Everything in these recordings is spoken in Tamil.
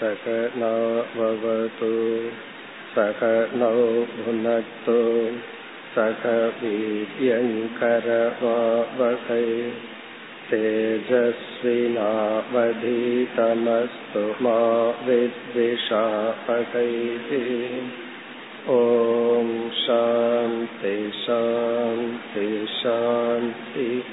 सकनावतु सकनौ भुनक्तु सक वीर्यङ्करवावहै तेजस्विनावधीतमस्तु मा विद्विषापकैः ॐ शान्ति शान्ति शान्तिः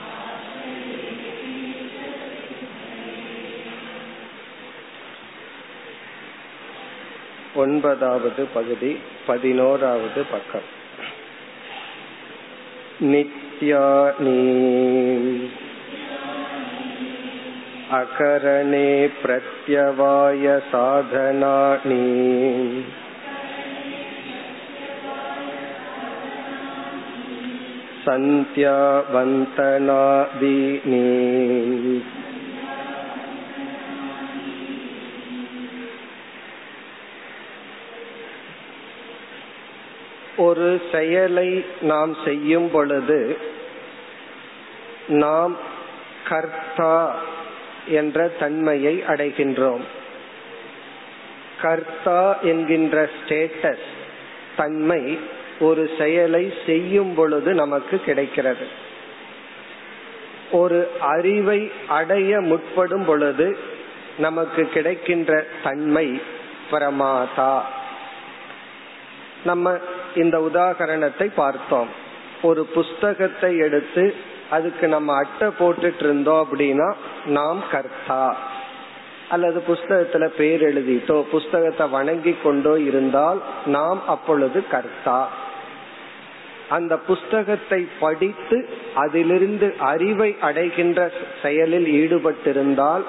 ஒன்பதாவது பகுதி பதினோராவது பக்கம் நித்யானி अकरणे प्रत्यवाय साधनानि सन्त्यावन्तनादीनि ஒரு செயலை நாம் செய்யும் பொழுது நாம் கர்த்தா என்ற தன்மையை அடைகின்றோம். கர்த்தா என்கின்ற ஸ்டேட்டஸ் தன்மை ஒரு செயலை செய்யும் பொழுது நமக்கு கிடைக்கிறது. ஒரு அறிவை அடைய முற்படும் பொழுது நமக்கு கிடைக்கின்ற தன்மை பிரமாதா. நம்ம இந்த உதாகரணத்தை பார்த்தோம். ஒரு புஸ்தகத்தை எடுத்து அதுக்கு நம்ம அட்டை போட்டுட்டு இருந்தோம் அப்படின்னா நாம் கர்த்தா. அல்லது புஸ்தகத்துல பேர் எழுதிட்டோ புஸ்தகத்தை வணங்கி கொண்டோ இருந்தால் நாம் அப்பொழுது கர்த்தா. அந்த புஸ்தகத்தை படித்து அதிலிருந்து அறிவை அடைகின்ற செயலில் ஈடுபட்டிருந்தால்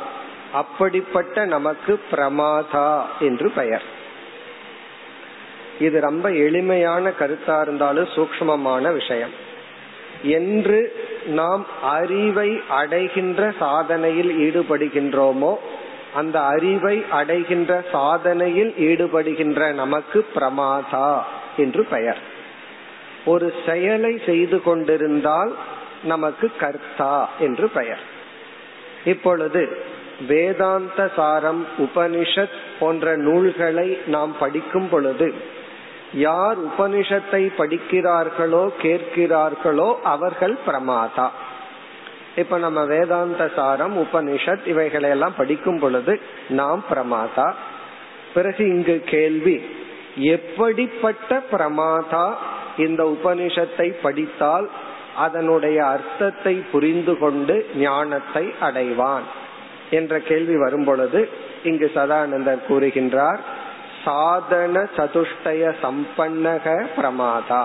அப்படிப்பட்ட நமக்கு பிரமாதா என்று பெயர். இது ரொம்ப எளிமையான கருத்தா இருந்தாலும் சூக்மமான விஷயம். என்று நாம் அறிவை அடைகின்ற சாதனையில் ஈடுபடுகின்றோமோ அந்த அறிவை அடைகின்ற சாதனையில் ஈடுபடுகின்ற நமக்கு பிரமாதா என்று பெயர். ஒரு செயலை செய்து கொண்டிருந்தால் நமக்கு கர்த்தா என்று பெயர். இப்பொழுது வேதாந்த சாரம் உபனிஷத் போன்ற நூல்களை நாம் படிக்கும் பொழுது யார் உபனிஷத்தை படிக்கிறார்களோ கேட்கிறார்களோ அவர்கள் பிரமாதா. இப்ப நம்ம வேதாந்த சாரம் உபனிஷத் இவைகளை எல்லாம் படிக்கும் பொழுது நாம் பிரமாதா. பிறகு இங்கு கேள்வி எப்படிப்பட்ட பிரமாதா இந்த உபனிஷத்தை படித்தால் அதனுடைய அர்த்தத்தை புரிந்து கொண்டு ஞானத்தை அடைவான்? என்ற கேள்வி வரும் பொழுது இங்கு சதானந்தர் கூறுகின்றார் சாதன சதுஷ்டய சம்பன்னக பிரமாதா.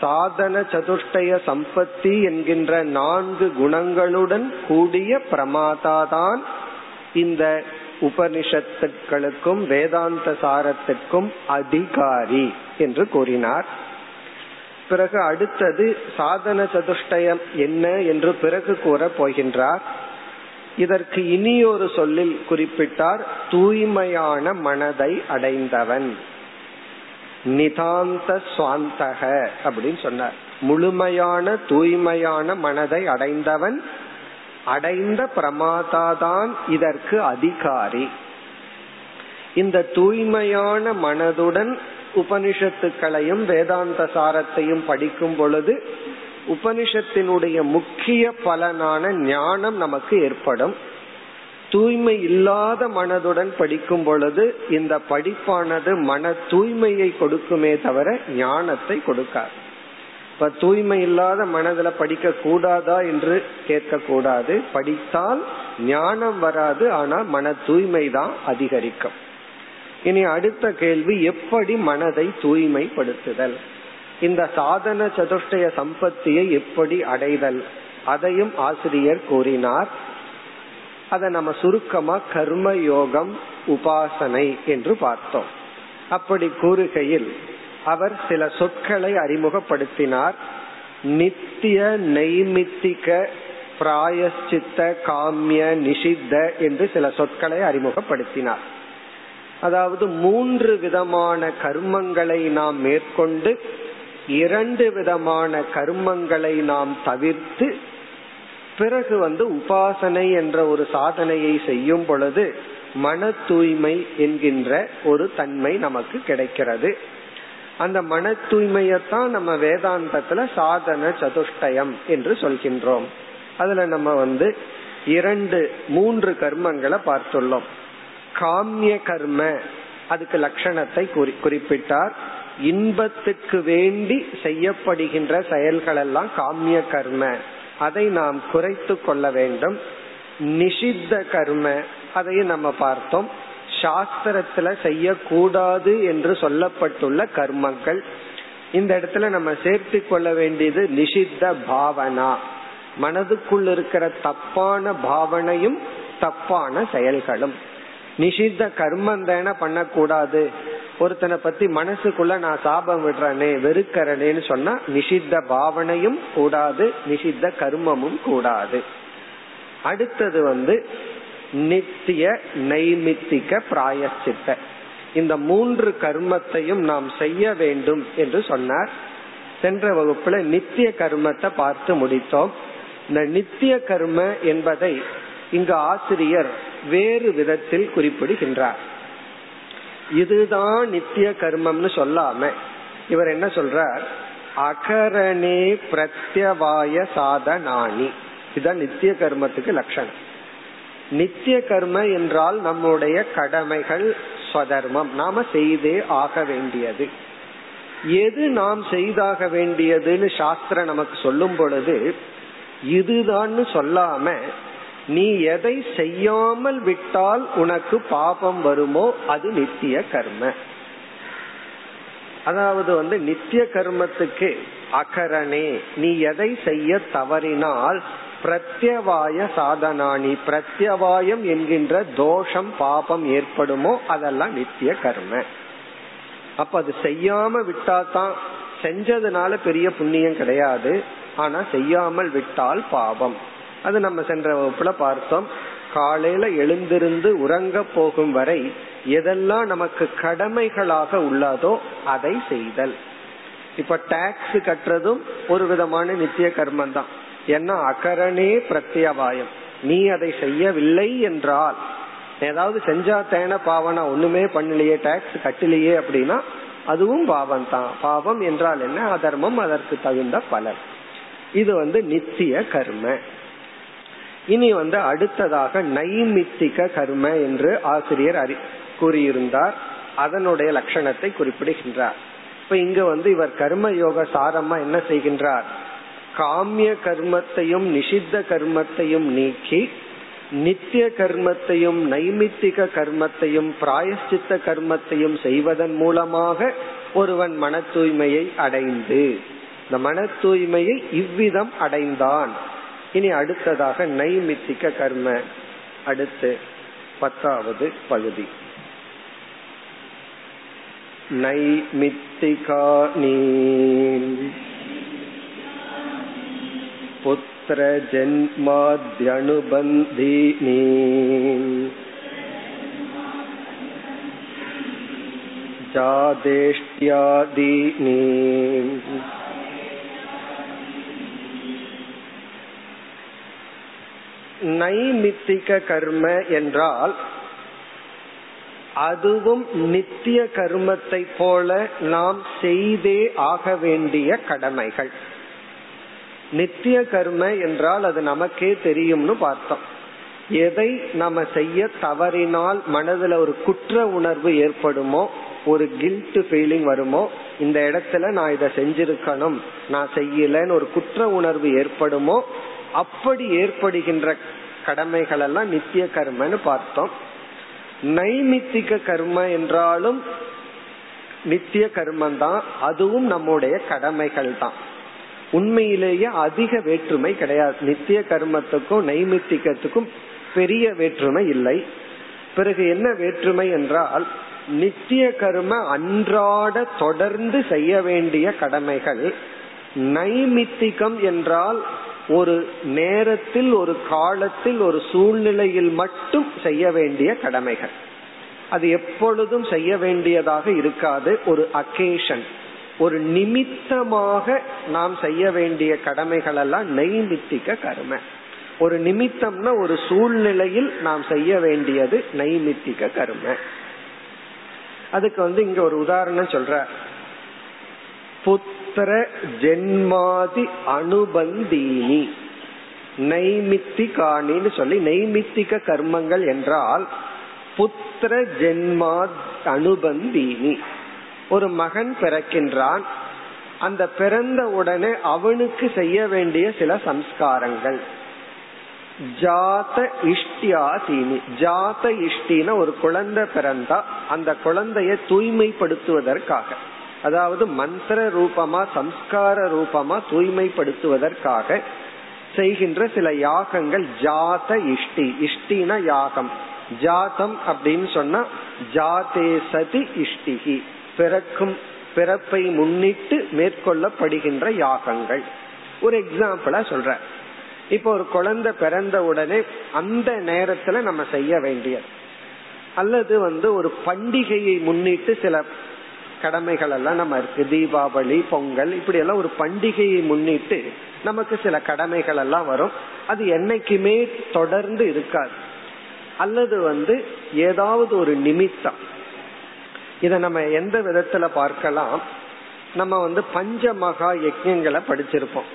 சாதன சதுஷ்டய சம்பத்தி என்கின்ற நான்கு குணங்களுடன் கூடிய பிரமாதா தான் இந்த உபனிஷத்துக்களுக்கும் வேதாந்த சாரத்துக்கும் அதிகாரி என்று கூறினார். பிறகு அடுத்தது சாதன சதுஷ்டயம் என்ன என்று பிறகு கூற போகின்றார். இதற்கு இனி ஒரு சொல்லில் குறிப்பிட்டார் தூய்மையான மனதை அடைந்தவன். நிதாந்த சுவாந்தக அப்படின்னு சொன்னார். முழுமையான தூய்மையான மனதை அடைந்தவன் அடைந்த பிரமாதாதான் இதற்கு அதிகாரி. இந்த தூய்மையான மனதுடன் உபனிஷத்துக்களையும் வேதாந்த சாரத்தையும் படிக்கும் பொழுது உபனிஷத்தினுடைய முக்கிய பலனான ஞானம் நமக்கு ஏற்படும். தூய்மை இல்லாத மனதுடன் படிக்கும் பொழுது இந்த படிப்பானது மன தூய்மையை கொடுக்குமே தவிர ஞானத்தை கொடுக்காது. இப்ப தூய்மை இல்லாத மனதுல படிக்க கூடாதா என்று கேட்க கூடாது படித்தால் ஞானம் வராது ஆனால் மன தூய்மை தான் அதிகரிக்கும். இனி அடுத்த கேள்வி எப்படி மனதை தூய்மைப்படுத்துதல்? இந்த சாதன சதுஷ்டய சம்பத்தியை எப்படி அடைதல்? அதையும் ஆசிரியர் கூறினார். அதை நம்ம சுருக்கமா கர்ம யோகம் உபாசனை என்று பார்த்தோம். அப்படி கூறுகையில் அவர் சில சொற்களை அறிமுகப்படுத்தினார். நித்திய நெய்மித்திக பிராயச்சித்த காமிய நிஷித்த என்று சில சொற்களை அறிமுகப்படுத்தினார். அதாவது மூன்று விதமான கர்மங்களை நாம் மேற்கொண்டு இரண்டு விதமான கர்மங்களை நாம் தவிர்த்து பிறகு வந்து உபாசனை என்ற ஒரு சாதனையை செய்யும் பொழுது மன தூய்மை என்கின்ற ஒரு தன்மை நமக்கு கிடைக்கிறது. அந்த மன தூய்மையத்தான் நம்ம வேதாந்தத்துல சாதன சதுஷ்டயம் என்று சொல்கின்றோம். அதுல நம்ம வந்து இரண்டு மூன்று கர்மங்களை பார்த்துள்ளோம். காமிய கர்ம அதுக்கு லட்சணத்தை குறிப்பிட்டார். இன்பத்துக்கு வேண்டி செய்யப்படுகின்ற செயல்கள் எல்லாம் காமிய கர்ம. அதை நாம் குறைத்து கொள்ள வேண்டும். நிஷித்த கர்ம அதையும் நம்ம பார்த்தோம். சாஸ்திரத்துல செய்யக்கூடாது என்று சொல்லப்பட்டுள்ள கர்மங்கள். இந்த இடத்துல நம்ம சேர்த்து கொள்ள வேண்டியது நிஷித்த பாவனா. மனதுக்குள் இருக்கிற தப்பான பாவனையும் தப்பான செயல்களும். நிஷித்த கர்மம் தானே பண்ணக்கூடாது. ஒருத்தனை பத்தி மனசுக்குள்ள நான் சாபம் விடுறேனே வெறுக்கிறனேன்னு சொன்னா நிஷித்த பாவனையும் கூடாது நிஷித்த கர்மமும் கூடாது. அடுத்தது வந்து நித்திய நைமித்திக பிராயச்சித்த. இந்த மூன்று கர்மத்தையும் நாம் செய்ய வேண்டும் என்று சொன்னார். சென்ற வகுப்புல நித்திய கர்மத்தை பார்த்து முடித்தோம். இந்த நித்திய கர்ம என்பதை இங்கு ஆசிரியர் வேறு விதத்தில் குறிப்பிடுகின்றார். இதுதான் நித்திய கர்மம்னு சொல்லாம இவர் என்ன சொல்றார்? அகரணே பிரத்யவாய சாதனானி. இதுதான் நித்திய கர்மத்துக்கு லட்சணம். நித்திய கர்ம என்றால் நம்முடைய கடமைகள் ஸ்வதர்மம். நாம செய்தே ஆக வேண்டியது. எது நாம் செய்தாக வேண்டியதுன்னு சாஸ்திரம் நமக்கு சொல்லும் பொழுது இதுதான் சொல்லாம நீ எதை செய்யாமல் விட்டால் உனக்கு பாபம் வருமோ அது நித்திய கர்ம. அதாவது வந்து நித்திய கர்மத்துக்கு அகரணே நீ எதை செய்ய தவறினால் பிரத்யவாய சாதனானி பிரத்யவாயம் என்கின்ற தோஷம் பாபம் ஏற்படுமோ அதெல்லாம் நித்திய கர்ம. அப்ப அது செய்யாம விட்டாதான் செஞ்சதுனால பெரிய புண்ணியம் கிடையாது ஆனா செய்யாமல் விட்டால் பாவம் அது நம்ம சென்ற வகுப்புல பார்த்தோம். காலையில எழுந்திருந்து உறங்க போகும் வரை எதெல்லாம் நமக்கு கடமைகளாக உள்ளதோ அதை செய்தல். இப்ப டாக்ஸ் கட்டுறதும் ஒரு விதமான நித்திய கர்மம் தான் ஏன்னா அகரணே பிரத்யவாயம். நீ அதை செய்யவில்லை என்றால் ஏதாவது செஞ்சா தேன பாவனா ஒண்ணுமே பண்ணலையே டாக்ஸ் கட்டலையே அப்படின்னா அதுவும் பாவம் தான் பாவம் என்றால் என்ன? அதர்மம் அதற்கு தகுந்த பலன். இது வந்து நித்திய கர்ம. இனி வந்து அடுத்ததாக நைமித்திக கர்ம என்று ஆசிரியர் அறி கூறியிருந்தார். அதனுடைய லட்சணத்தை குறிப்பிடுகின்றார். இப்ப இங்க வந்து இவர் கர்ம யோக சாரமா என்ன செய்கின்றார்? காமிய கர்மத்தையும் நிஷித்த கர்மத்தையும் நீக்கி நித்திய கர்மத்தையும் நைமித்திக கர்மத்தையும் பிராயஷ்சித்த கர்மத்தையும் செய்வதன் மூலமாக ஒருவன் மன தூய்மையை அடைந்து இந்த மன தூய்மையை இவ்விதம் அடைந்தான். இனி அடுத்ததாக நைமித்திக கர்ம அடுத்து பத்தாவது பகுதி நைமித்திகானி पुत्र जन्माद्यनुबन्धीनि जादेष्ट्यादीनि நைமித்திக கர்ம என்றால் அதுவும் நித்திய கர்மத்தை போல நாம் செய்தே ஆக வேண்டிய கடமைகள். நித்திய கர்ம என்றால் அது நமக்கே தெரியும்னு பார்த்தோம். எதை நம்ம செய்ய தவறினால் மனதுல ஒரு குற்ற உணர்வு ஏற்படுமோ ஒரு கில்ட் ஃபீலிங் வருமோ இந்த இடத்துல நான் இதை செஞ்சிருக்கணும் நான் செய்யலன்னு ஒரு குற்ற உணர்வு ஏற்படுமோ அப்படி ஏற்படுகின்ற கடமைகள் எல்லாம் நித்திய கர்மன்னு பார்த்தோம். நைமித்திக கர்ம என்றாலும் நித்திய கர்மம் தான் அதுவும் நம்முடைய கடமைகள் தான் உண்மையிலேயே அதிக வேற்றுமை கிடையாது. நித்திய கர்மத்துக்கும் நைமித்திகத்துக்கும் பெரிய வேற்றுமை இல்லை. பிறகு என்ன வேற்றுமை என்றால் நித்திய கர்ம அன்றாட தொடர்ந்து செய்ய வேண்டிய கடமைகள் நைமித்திகம் என்றால் ஒரு நேரத்தில் ஒரு காலத்தில் ஒரு சூழ்நிலையில் மட்டும் செய்ய வேண்டிய கடமைகள். அது எப்பொழுதும் செய்ய வேண்டியதாக இருக்காது. ஒரு அக்கேஷன் ஒரு நிமித்தமாக நாம் செய்ய வேண்டிய கடமைகள் எல்லாம் நைமித்திக கர்ம. ஒரு நிமித்தம்னா ஒரு சூழ்நிலையில் நாம் செய்ய வேண்டியது நைமித்திக கர்ம. அதுக்கு வந்து இங்க ஒரு உதாரணம் சொல்ற புத்திர ஜென்மாதி அனுபந்தீனி. நைமித்திகாணின்னு சொல்லி நைமித்திக கர்மங்கள் என்றால் புத்திர ஜென்மா அனுபந்தீனி. ஒரு மகன் பிறக்கின்றான். அந்த பிறந்த உடனே அவனுக்கு செய்ய வேண்டிய சில சம்ஸ்காரங்கள். ஜாத இஷ்டியாசீனி ஜாத இஷ்டின ஒரு குழந்தை பிறந்தா அந்த குழந்தைய தூய்மைப்படுத்துவதற்காக. அதாவது மந்திர ரூபமா சம்ஸ்கார ரூபமா தூய்மைப்படுத்துவதற்காக செய்கின்ற சில யாகங்கள் ஜாத இஷ்டி. இஷ்டின யாகம். ஜாதம் அப்படின்னு சொன்னா ஜாதே சதி இஷ்டிகி. பிறக்கும் பிறப்பை முன்னிட்டு மேற்கொள்ளப்படுகின்ற யாகங்கள். ஒரு எக்ஸாம்பிளா சொல்ற இப்ப ஒரு குழந்தை பிறந்த உடனே அந்த நேரத்துல நம்ம செய்ய வேண்டியது. அல்லது வந்து ஒரு பண்டிகையை முன்னிட்டு சில கடமைகள் எல்லாம் நம்ம இருக்கு. தீபாவளி பொங்கல் இப்படி எல்லாம் ஒரு பண்டிகையை முன்னிட்டு நமக்கு சில கடமைகள் எல்லாம் வரும். அது என்னைக்குமே தொடர்ந்து இருக்காது. அல்லது வந்து ஏதாவது ஒரு நிமித்தம். இத நம்ம எந்த விதத்துல பார்க்கலாம்? நம்ம வந்து பஞ்ச மகா யஜ்யங்களை படிச்சிருப்போம்.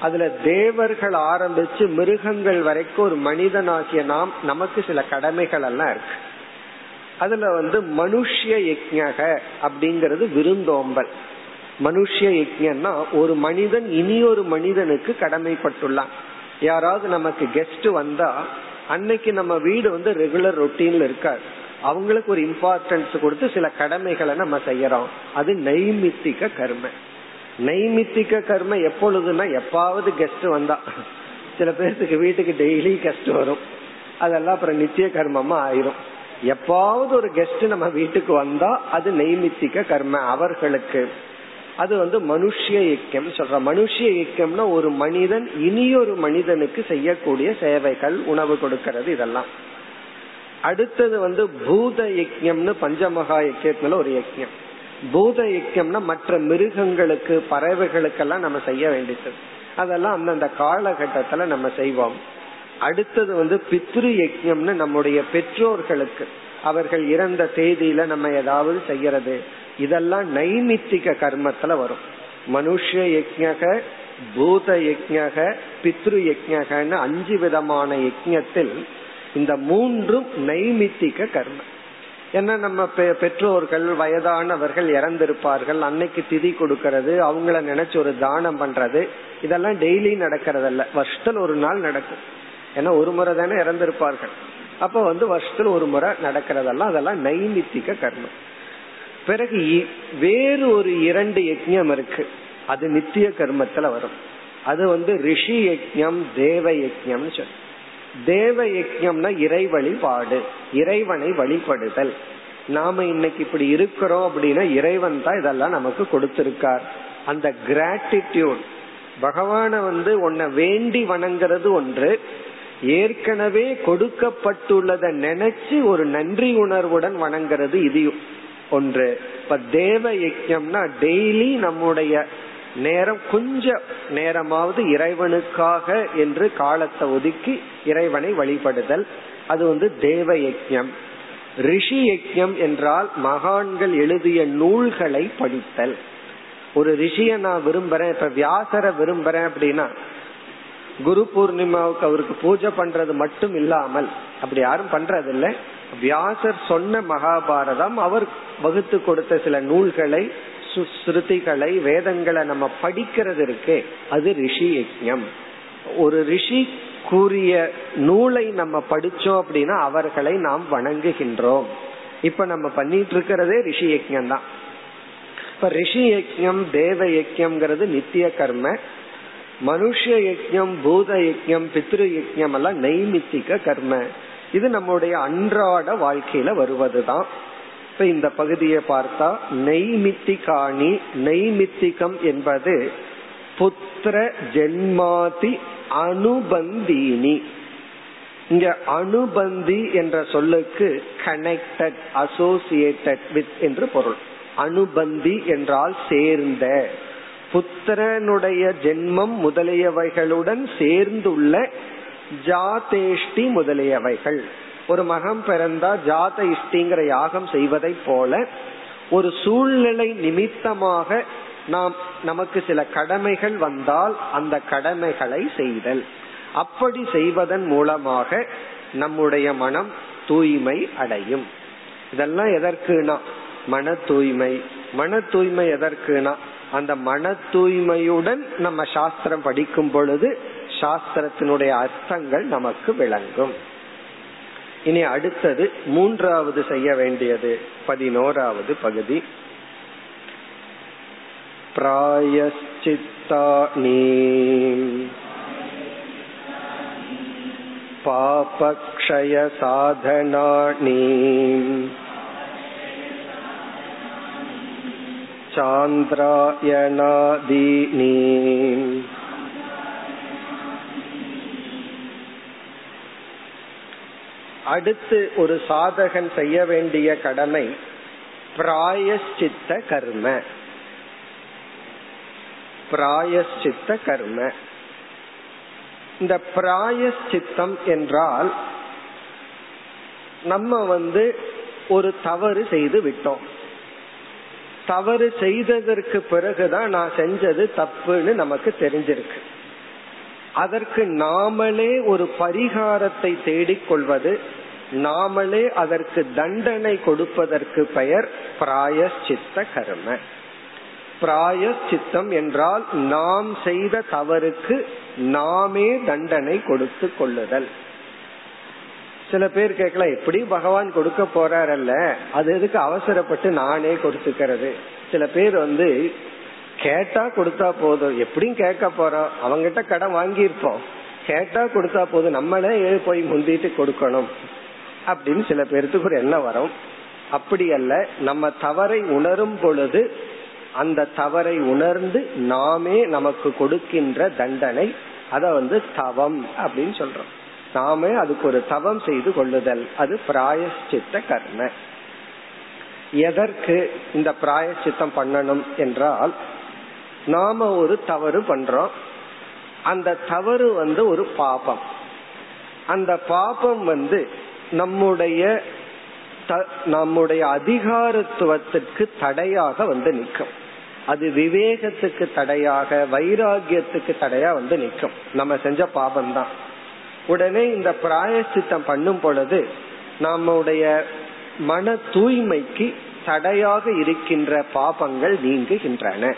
அதுல தேவர்கள் ஆரம்பிச்சு மிருகங்கள் வரைக்கும் ஒரு மனிதனாகிய நாம் நமக்கு சில கடமைகள் எல்லாம் இருக்கு. அதுல வந்து மனுஷ்ய யஜ்யக அப்படிங்கறது விருந்தோம்பல். மனுஷ்ய யஜ்யன்னா ஒரு மனிதன் இனி ஒரு மனிதனுக்கு கடமைப்பட்டுள்ளான். யாராவது நமக்கு கெஸ்ட் வந்தா அன்னைக்கு நம்ம வீடு வந்து ரெகுலர் ரொட்டீன்ல இருக்காது. அவங்களுக்கு ஒரு இம்பார்ட்டன்ஸ் கொடுத்து சில கடமைகளை நம்ம செய்யறோம். அது நைமித்திக கர்ம. நைமித்திக கர்ம எப்பொழுதுனா எப்பாவது கெஸ்ட் வந்தா. சில பேர்த்துக்கு வீட்டுக்கு டெய்லி கெஸ்ட் வரும். அதெல்லாம் அப்புறம் நித்திய கர்மமா ஆயிரும். எப்பாவது ஒரு கெஸ்ட் நம்ம வீட்டுக்கு வந்தா அது நெய்மித்திக கர்ம அவர்களுக்கு. அது வந்து மனுஷிய இயக்கம் சொல்ற மனுஷிய இயக்கம்னா ஒரு மனிதன் இனியொரு மனிதனுக்கு செய்யக்கூடிய சேவைகள் உணவு கொடுக்கிறது இதெல்லாம். அடுத்தது வந்து பூத யக்ஞம்னு பஞ்சமகா யஜ்யத்துல ஒரு யக்ஞம் பூத யக்ஞம்னா மற்ற மிருகங்களுக்கு பறவைகளுக்கெல்லாம் நம்ம செய்ய வேண்டியது. அதெல்லாம் அந்தந்த காலகட்டத்துல நம்ம செய்வோம். அடுத்தது வந்து பித்ரு யஜ்யம்னு நம்முடைய பெற்றோர்களுக்கு அவர்கள் இறந்த தேதியில நம்ம ஏதாவது செய்யறது. இதெல்லாம் நைமித்திக கர்மத்துல வரும். மனுஷ யஜ்யக பூத யஜ்யக பித்ரு யஜ்யகன்னு அஞ்சு விதமான யஜ்யத்தில் இந்த மூன்றும் நைமித்திக கர்மம் ஏன்னா நம்ம பெற்றோர்கள் வயதானவர்கள் இறந்திருப்பார்கள் அன்னைக்கு திதி கொடுக்கறது அவங்கள நினைச்சு ஒரு தானம் பண்றது இதெல்லாம் டெய்லி நடக்கிறதல்ல. வருஷத்தில் ஒரு நாள் நடக்கும். ஏன்னா ஒரு முறை தானே இறந்திருப்பார்கள். அப்ப வந்து வருஷத்துல ஒரு முறை நடக்கிறதெல்லாம் அதெல்லாம் நைமித்திக கர்மம். பிறகு வேறு ஒரு இரண்டு யஜ்யம் இருக்கு. அது நித்திய கர்மத்துல வரும். அது வந்து ரிஷி யஜ்யம் தேவ யஜ்யம் சொல்லு தேவ யஜ்யம்னா இறை வழிபாடு இறைவனை வழிபடுதல். நாம இன்னைக்கு இப்படி இருக்கிறோம் அப்படின்னா இறைவன் தான் இதெல்லாம் நமக்கு கொடுத்திருக்கார். அந்த கிராட்டிடியூட் பகவான வந்து உன்னை வேண்டி வணங்குறது ஒன்று ஏற்கனவே கொடுக்கப்பட்டுள்ளதை நினைச்சு ஒரு நன்றி உணர்வுடன் வணங்குறது இது ஒன்று. இப்ப தேவ யஜ்யம்னா டெய்லி நம்முடைய நேரம் கொஞ்ச நேரமாவது இறைவனுக்காக என்று காலத்தை ஒதுக்கி இறைவனை வழிபடுதல். அது வந்து தேவ யஜ்யம் ரிஷி யஜ்யம் என்றால் மகான்கள் எழுதிய நூல்களை படித்தல். ஒரு ரிஷிய நான் விரும்புறேன் இப்ப வியாசரை விரும்புறேன் அப்படின்னா குரு பூர்ணிமாவுக்கு அவருக்கு பூஜை பண்றது மட்டும் இல்லாமல் அப்படி யாரும் பண்றது இல்ல வியாசர் சொன்ன மகாபாரதம் அவர் வகுத்து கொடுத்த சில நூல்களை ஸ்ருதிகளை வேதங்களை நம்ம படிக்கிறது இருக்கே அது ரிஷி யஜ்யம். ஒரு ரிஷி கூறிய நூலை நம்ம படிச்சோம் அப்படின்னா அவர்களை நாம் வணங்குகின்றோம். இப்ப நம்ம பண்ணிட்டு இருக்கிறதே ரிஷி யஜ்யம் தான் இப்ப ரிஷி யஜ்யம் தேவ யஜ்யம்ங்கிறது நித்திய கர்ம மனுஷ யஜ்யம் பூத யஜ்யம் பித்ரு யஜ்யம் எல்லாம் நெய்மித்திக கர்ம. இது நம்முடைய அன்றாட வாழ்க்கையில வருவதுதான். இப்ப இந்த பகுதியை பார்த்தா நெய்மித்திகாணி நெய்மித்திகம் என்பது புத்திர ஜென்மாதி அனுபந்தீனி. இங்க அனுபந்தி என்ற சொல்லுக்கு கனெக்டட் அசோசியேட்டட் வித் என்று பொருள். அனுபந்தி என்றால் சேர்ந்த. புத்திரனுடைய ஜென்மம் முதலியவைகளுடன் சேர்ந்துள்ள ஜாதேஷ்டி முதலியவைகள். ஒரு மகம் பிறந்தா ஜாத இஷ்டிங்கிற யாகம் செய்வதை போல ஒரு சூழ்நிலை நிமித்தமாக நாம் நமக்கு சில கடமைகள் வந்தால் அந்த கடமைகளை செய்தல். அப்படி செய்வதன் மூலமாக நம்முடைய மனம் தூய்மை அடையும். இதெல்லாம் எதற்குனா? மன தூய்மை மன தூய்மை எதற்குனா? அந்த மன தூய்மையுடன் நம்ம சாஸ்திரம் படிக்கும் பொழுது சாஸ்திரத்தினுடைய அர்த்தங்கள் நமக்கு விளங்கும் இனி அடுத்தது மூன்றாவது செய்ய வேண்டியது பதினோராவது பகுதி प्रायश्चित्तानि पापक्षयसाधनानि चान्द्रायणादीनि அடுத்து ஒரு சாதகன் செய்ய வேண்டிய கடமை பிராயஷ்சித்த கர்ம பிராயஷ்சித்த கர்ம இந்த பிராயஷ்சித்தம் என்றால் நம்ம வந்து ஒரு தவறு செய்து விட்டோம் தவறு செய்ததற்கு பிறகுதான் நான் செஞ்சது தப்புன்னு நமக்கு தெரிஞ்சிருக்கு. அதற்கு நாமளே ஒரு பரிகாரத்தை தேடிக்கொள்வது நாமளே அதற்கு தண்டனை கொடுப்பதற்கு பெயர் பிராயஷ்சித்த கர்ம. பிராயஷ்சித்தம் என்றால் நாம் செய்த தவறுக்கு நாமே தண்டனை கொடுத்து கொள்ளுதல். சில பேர் கேட்கலாம் எப்படி பகவான் கொடுக்க போறாரல்ல அது எதுக்கு அவசரப்பட்டு நானே கொடுத்துக்கிறது? சில பேர் வந்து கேட்டா கொடுத்தா போதும். எப்படியும் கேட்க போறோம். அவங்கிட்ட கடன் வாங்கியிருப்போம். கேட்டா கொடுத்தா போதும். நம்மளே போய் முந்திட்டு கொடுக்கணும்? அப்படின்னு சில பேர்த்துக்கு ஒரு எண்ணம் வரும். அப்படி அல்ல நம்ம தவறை உணரும் பொழுது அந்த தவறை உணர்ந்து நாமே நமக்கு கொடுக்கின்ற தண்டனை அத வந்து தவம் அப்படின்னு சொல்றோம். நாமே அதுக்கு ஒரு தவம் செய்து கொள்ளுதல். அது பிராயஷ்சித்த கர்ம. எதற்கு இந்த பிராயச்சித்தம் பண்ணணும் என்றால் நாம ஒரு தவறு பண்றோம். அந்த தவறு வந்து ஒரு பாபம். அந்த பாபம் வந்து நம்முடைய நம்முடைய அதிகாரத்துவத்திற்கு தடையாக வந்து நிற்கும். அது விவேகத்துக்கு தடையாக வைராகியத்துக்கு தடையா வந்து நிற்கும். நம்ம செஞ்ச பாபம் தான் உடனே இந்த பிராயசித்தம் பண்ணும் பொழுது நம்முடைய மன தூய்மைக்கு தடையாக இருக்கின்ற பாபங்கள் நீங்குகின்றன.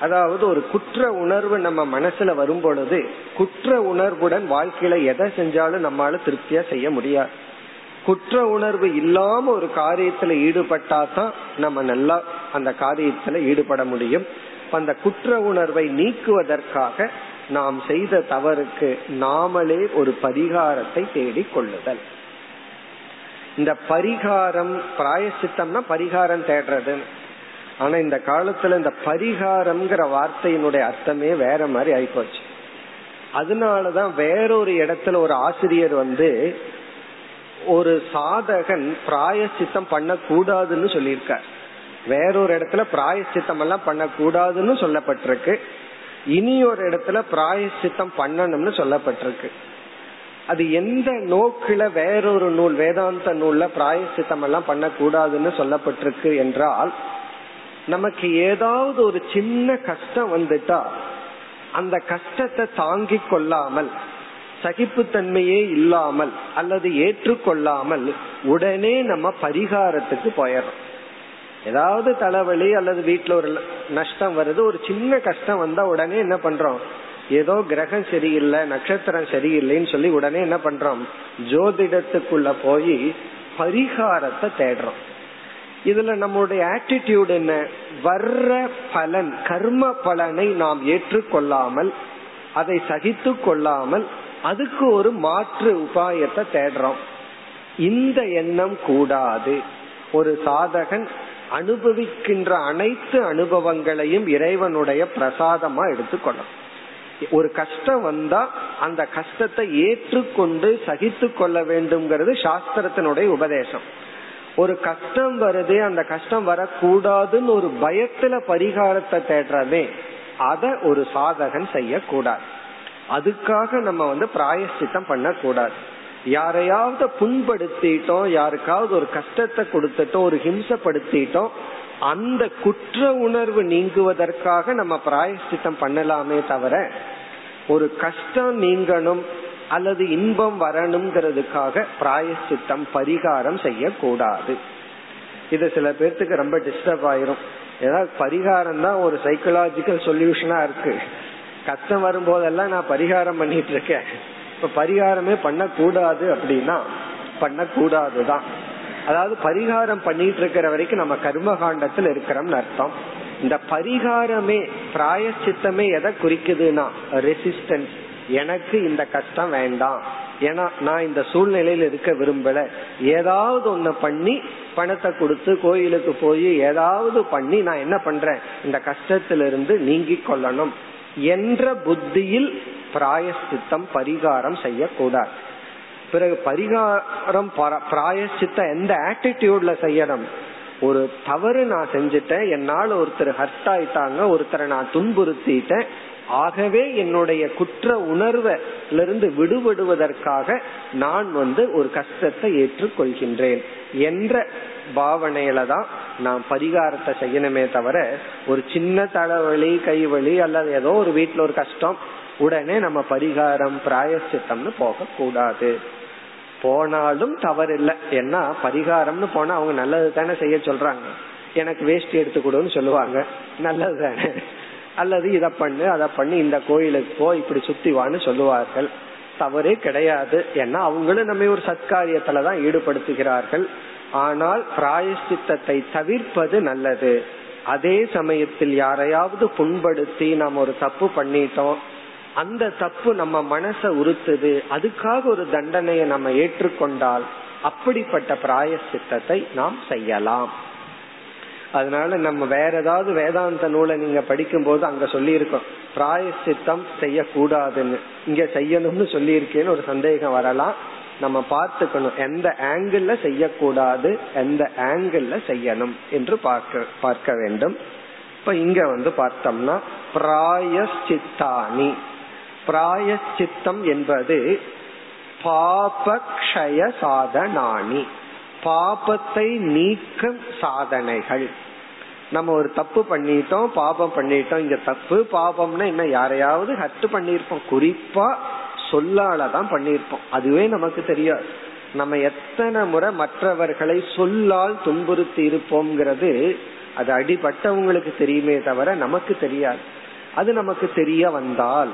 அதாவது ஒரு குற்ற உணர்வு நம்ம மனசுல வரும் பொழுது குற்ற உணர்வுடன் வாழ்க்கையில எதை செஞ்சாலும் நம்மால திருப்தியா செய்ய முடியாது. குற்ற உணர்வு இல்லாம ஒரு காரியத்துல ஈடுபட்டா தான் நம்ம நல்லா அந்த காரியத்துல ஈடுபட முடியும். அந்த குற்ற உணர்வை நீக்குவதற்காக நாம் செய்த தவறுக்கு நாமளே ஒரு பரிகாரத்தை தேடிக் கொள்ளுதல் இந்த பரிகாரம் பிராயசித்தம்னா பரிகாரம் தேடுறது. ஆனா இந்த காலத்துல இந்த பரிகாரம்ங்கிற வார்த்தையினுடைய அர்த்தமே வேற மாதிரி ஆயிப்போச்சு. அதனாலதான் வேறொரு இடத்துல ஒரு ஆசிரியர் வந்து ஒரு சாதகன் பிராயசித்தம் பண்ணக்கூடாதுன்னு சொல்லியிருக்கார். வேறொரு இடத்துல பிராயசித்தம் எல்லாம் பண்ணக்கூடாதுன்னு சொல்லப்பட்டிருக்கு. இனி ஒரு இடத்துல பிராயசித்தம் பண்ணணும்னு சொல்லப்பட்டிருக்கு. அது எந்த நோக்கில வேறொரு நூல் வேதாந்த நூல்ல பிராயசித்தம் எல்லாம் பண்ணக்கூடாதுன்னு சொல்லப்பட்டிருக்கு என்றால் நமக்கு ஏதாவது ஒரு சின்ன கஷ்டம் வந்துட்டா அந்த கஷ்டத்தை தாங்கி கொள்ளாமல் சகிப்புத்தன்மையே இல்லாமல் அல்லது ஏற்றுக்கொள்ளாமல் உடனே நம்ம பரிகாரத்துக்கு போயிடுறோம். ஏதாவது தலைவலி அல்லது வீட்டுல ஒரு நஷ்டம் வருது ஒரு சின்ன கஷ்டம் வந்தா உடனே என்ன பண்றோம்? ஏதோ கிரகம் சரியில்லை நட்சத்திரம் சரியில்லைன்னு சொல்லி உடனே என்ன பண்றோம்? ஜோதிடத்துக்குள்ள போய் பரிகாரத்தை தேடுறோம். இதுல நம்முடைய ஆட்டிடியூட் என்ன? வர்ற பலன் கர்ம பலனை நாம் ஏற்றுக்கொள்ளாமல் அதை சகித்து கொள்ளாமல் அதுக்கு ஒரு மாற்று உபாயத்தை தேடுறோம். இந்த எண்ணம் கூடாது. ஒரு சாதகன் அனுபவிக்கின்ற அனைத்து அனுபவங்களையும் இறைவனுடைய பிரசாதமா எடுத்துக்கொள்ளும். ஒரு கஷ்டம் வந்தா அந்த கஷ்டத்தை ஏற்றுக்கொண்டு சகித்து கொள்ள வேண்டும்ங்கிறது சாஸ்திரத்தினுடைய உபதேசம். ஒரு கஷ்டம் வருதே அந்த கஷ்டம் வரக்கூடாதுன்னு ஒரு பயத்துல பரிகாரத்தை தேடுறதே அத ஒரு சாதகன் செய்யக்கூடாது. அதுக்காக நம்ம வந்து பிராயசித்தம் பண்ணக்கூடாது. யாரையாவது புண்படுத்திட்டோம் யாருக்காவது ஒரு கஷ்டத்தை கொடுத்துட்டோம் ஒரு ஹிம்சப்படுத்திட்டோம் அந்த குற்ற உணர்வு நீங்குவதற்காக நம்ம பிராயசித்தம் பண்ணலாமே தவிர ஒரு கஷ்டம் நீங்கணும் அல்லது இன்பம் வரணுங்கிறதுக்காக பிராயசித்தம் பரிகாரம் செய்யக்கூடாது. இது சில பேர்த்துக்கு ரொம்ப டிஸ்டர்ப் ஆயிரும். ஏதாவது பரிகாரம் தான் ஒரு சைக்கலாஜிக்கல் சொல்யூஷனா இருக்கு. கஷ்டம் வரும்போதெல்லாம் நான் பரிகாரம் பண்ணிட்டு இருக்கேன். இப்ப பரிகாரமே பண்ணக்கூடாது அப்படின்னா பண்ணக்கூடாதுதான். அதாவது பரிகாரம் பண்ணிட்டு இருக்கிற வரைக்கும் நம்ம கர்ம காண்டத்தில் இருக்கிறோம்னு அர்த்தம். இந்த பரிகாரமே பிராயச்சித்தமே எதை குறிக்குதுன்னா ரெசிஸ்டன்ஸ் எனக்கு இந்த கஷ்டம் வேண்டாம். ஏன்னா நான் இந்த சூழ்நிலையில இருக்க விரும்பல. ஏதாவது ஒண்ணு பண்ணி பணத்தை கொடுத்து கோயிலுக்கு போய் ஏதாவது பண்ணி நான் என்ன பண்றேன்? இந்த கஷ்டத்திலிருந்து நீங்கி கொள்ளணும். என்ற புத்தியில் பிராயசித்தம் பரிகாரம் செய்யக்கூடாது. பிறகு பரிகாரம் பிராயசித்தம் எந்த ஆட்டிடியூட்ல செய்யணும்? ஒரு தவறு நான் செஞ்சுட்டேன் என்னால் ஒருத்தர் ஹர்ட் ஆயிட்டாங்க ஒருத்தரை நான் துன்புறுத்திட்டேன் ஆகவே என்னுடைய குற்ற உணர்விலிருந்து விடுபடுவதற்காக நான் வந்து ஒரு கஷ்டத்தை ஏற்றுக்கொள்கின்றேன் என்ற பாவனையில தான் நான் பரிகாரத்தை செய்யணுமே தவிர ஒரு சின்ன தலைவலி கைவலி அல்லது ஏதோ ஒரு வீட்டுல ஒரு கஷ்டம் உடனே நம்ம பரிகாரம் பிராயசித்தம்னு போக கூடாது போனாலும் தவறு இல்லை ஏன்னா பரிகாரம்னு போனா அவங்க நல்லது தானே செய்ய சொல்றாங்க. எனக்கு வேஷ்டி எடுத்து கொடுன்னு சொல்லுவாங்க. நல்லது தானே. அல்லது இதை பண்ணு அதை பண்ணி இந்த கோயிலுக்கு போ இப்படி சுத்தி வான்னு சொல்லுவார்கள். தவறே கிடையாது. ஏன்னா அவங்களும் நம்ம ஒரு சத்காரியத்துலதான் ஈடுபடுத்துகிறார்கள். ஆனால் பிராயசித்தத்தை தவிர்ப்பது நல்லது. அதே சமயத்தில் யாரையாவது புண்படுத்தி நாம் ஒரு தப்பு பண்ணிட்டோம் அந்த தப்பு நம்ம மனச உறுத்துது. அதுக்காக ஒரு தண்டனையை நம்ம ஏற்றுக்கொண்டால் அப்படிப்பட்ட பிராயசித்தத்தை நாம் செய்யலாம். அதனால நம்ம வேற ஏதாவது வேதாந்த நூலை நீங்க படிக்கும் போது அங்க சொல்லி இருக்கோம் பிராயசித்தம் செய்யக்கூடாதுன்னு. இங்க செய்யணும்னு சொல்லி இருக்கேன்னு ஒரு சந்தேகம் வரலாம். நம்ம பார்த்துக்கணும். எந்த ஆங்கிள் செய்யக்கூடாது எந்த ஆங்கிள் செய்யணும் என்று பார்க்க பார்க்க வேண்டும். இப்ப இங்க வந்து பார்த்தோம்னா பிராயசித்தானி பிராயச்சித்தம் என்பது பாபக்ஷய சாதனானி பாபத்தை நீக்கும் சாதனைகள். நம்ம ஒரு தப்பு பண்ணிட்டோம் பாபம் பண்ணிட்டோம் இங்க தப்பு பாபம்னா என்ன யாரையாவது ஹட்டு பண்ணிருப்போம் குறிப்பா சொல்லாலதான் பண்ணிருப்போம் அதுவே நமக்கு தெரியாது. நம்ம எத்தனை முறை மற்றவர்களை சொல்லால் துன்புறுத்தி இருப்போம்ங்கிறது அது அடிபட்டவங்களுக்கு தெரியுமே தவிர நமக்கு தெரியாது. அது நமக்கு தெரிய வந்தால்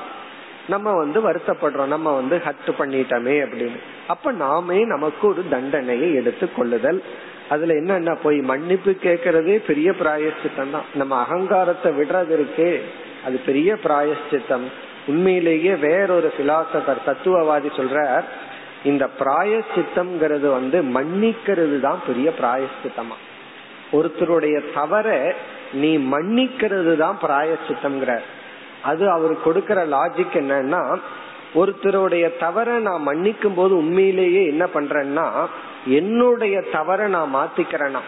நம்ம வந்து வருத்தப்படுறோம். நம்ம வந்து ஹட்டு பண்ணிட்டோமே அப்படின்னு. அப்ப நாமே நமக்கு ஒரு தண்டனையை எடுத்து கொள்ளுதல். அதுல என்னன்னா போய் மன்னிப்பு கேட்கறதே பெரிய பிராயஷ்சித்தம் தான். நம்ம அகங்காரத்தை விடுறது இருக்கே அது பெரிய பிராயஷ்சித்தம் உண்மையிலேயே வேறொரு பிலாசபர் தத்துவவாதி சொல்ற இந்த பிராயசித்தம்ங்கிறது வந்து மன்னிக்கிறது தான் பெரிய பிராயசித்தமா ஒருத்தருடைய தவற நீ மன்னிக்கிறது தான் பிராயசித்தம்ங்கிற அது அவர் கொடுக்கற லாஜிக் என்னன்னா ஒருத்தருடைய தவற நான் மன்னிக்கும் போது உண்மையிலேயே என்ன பண்றேன்னா என்னுடைய தவற நான் மாத்திக்கிறேன்னா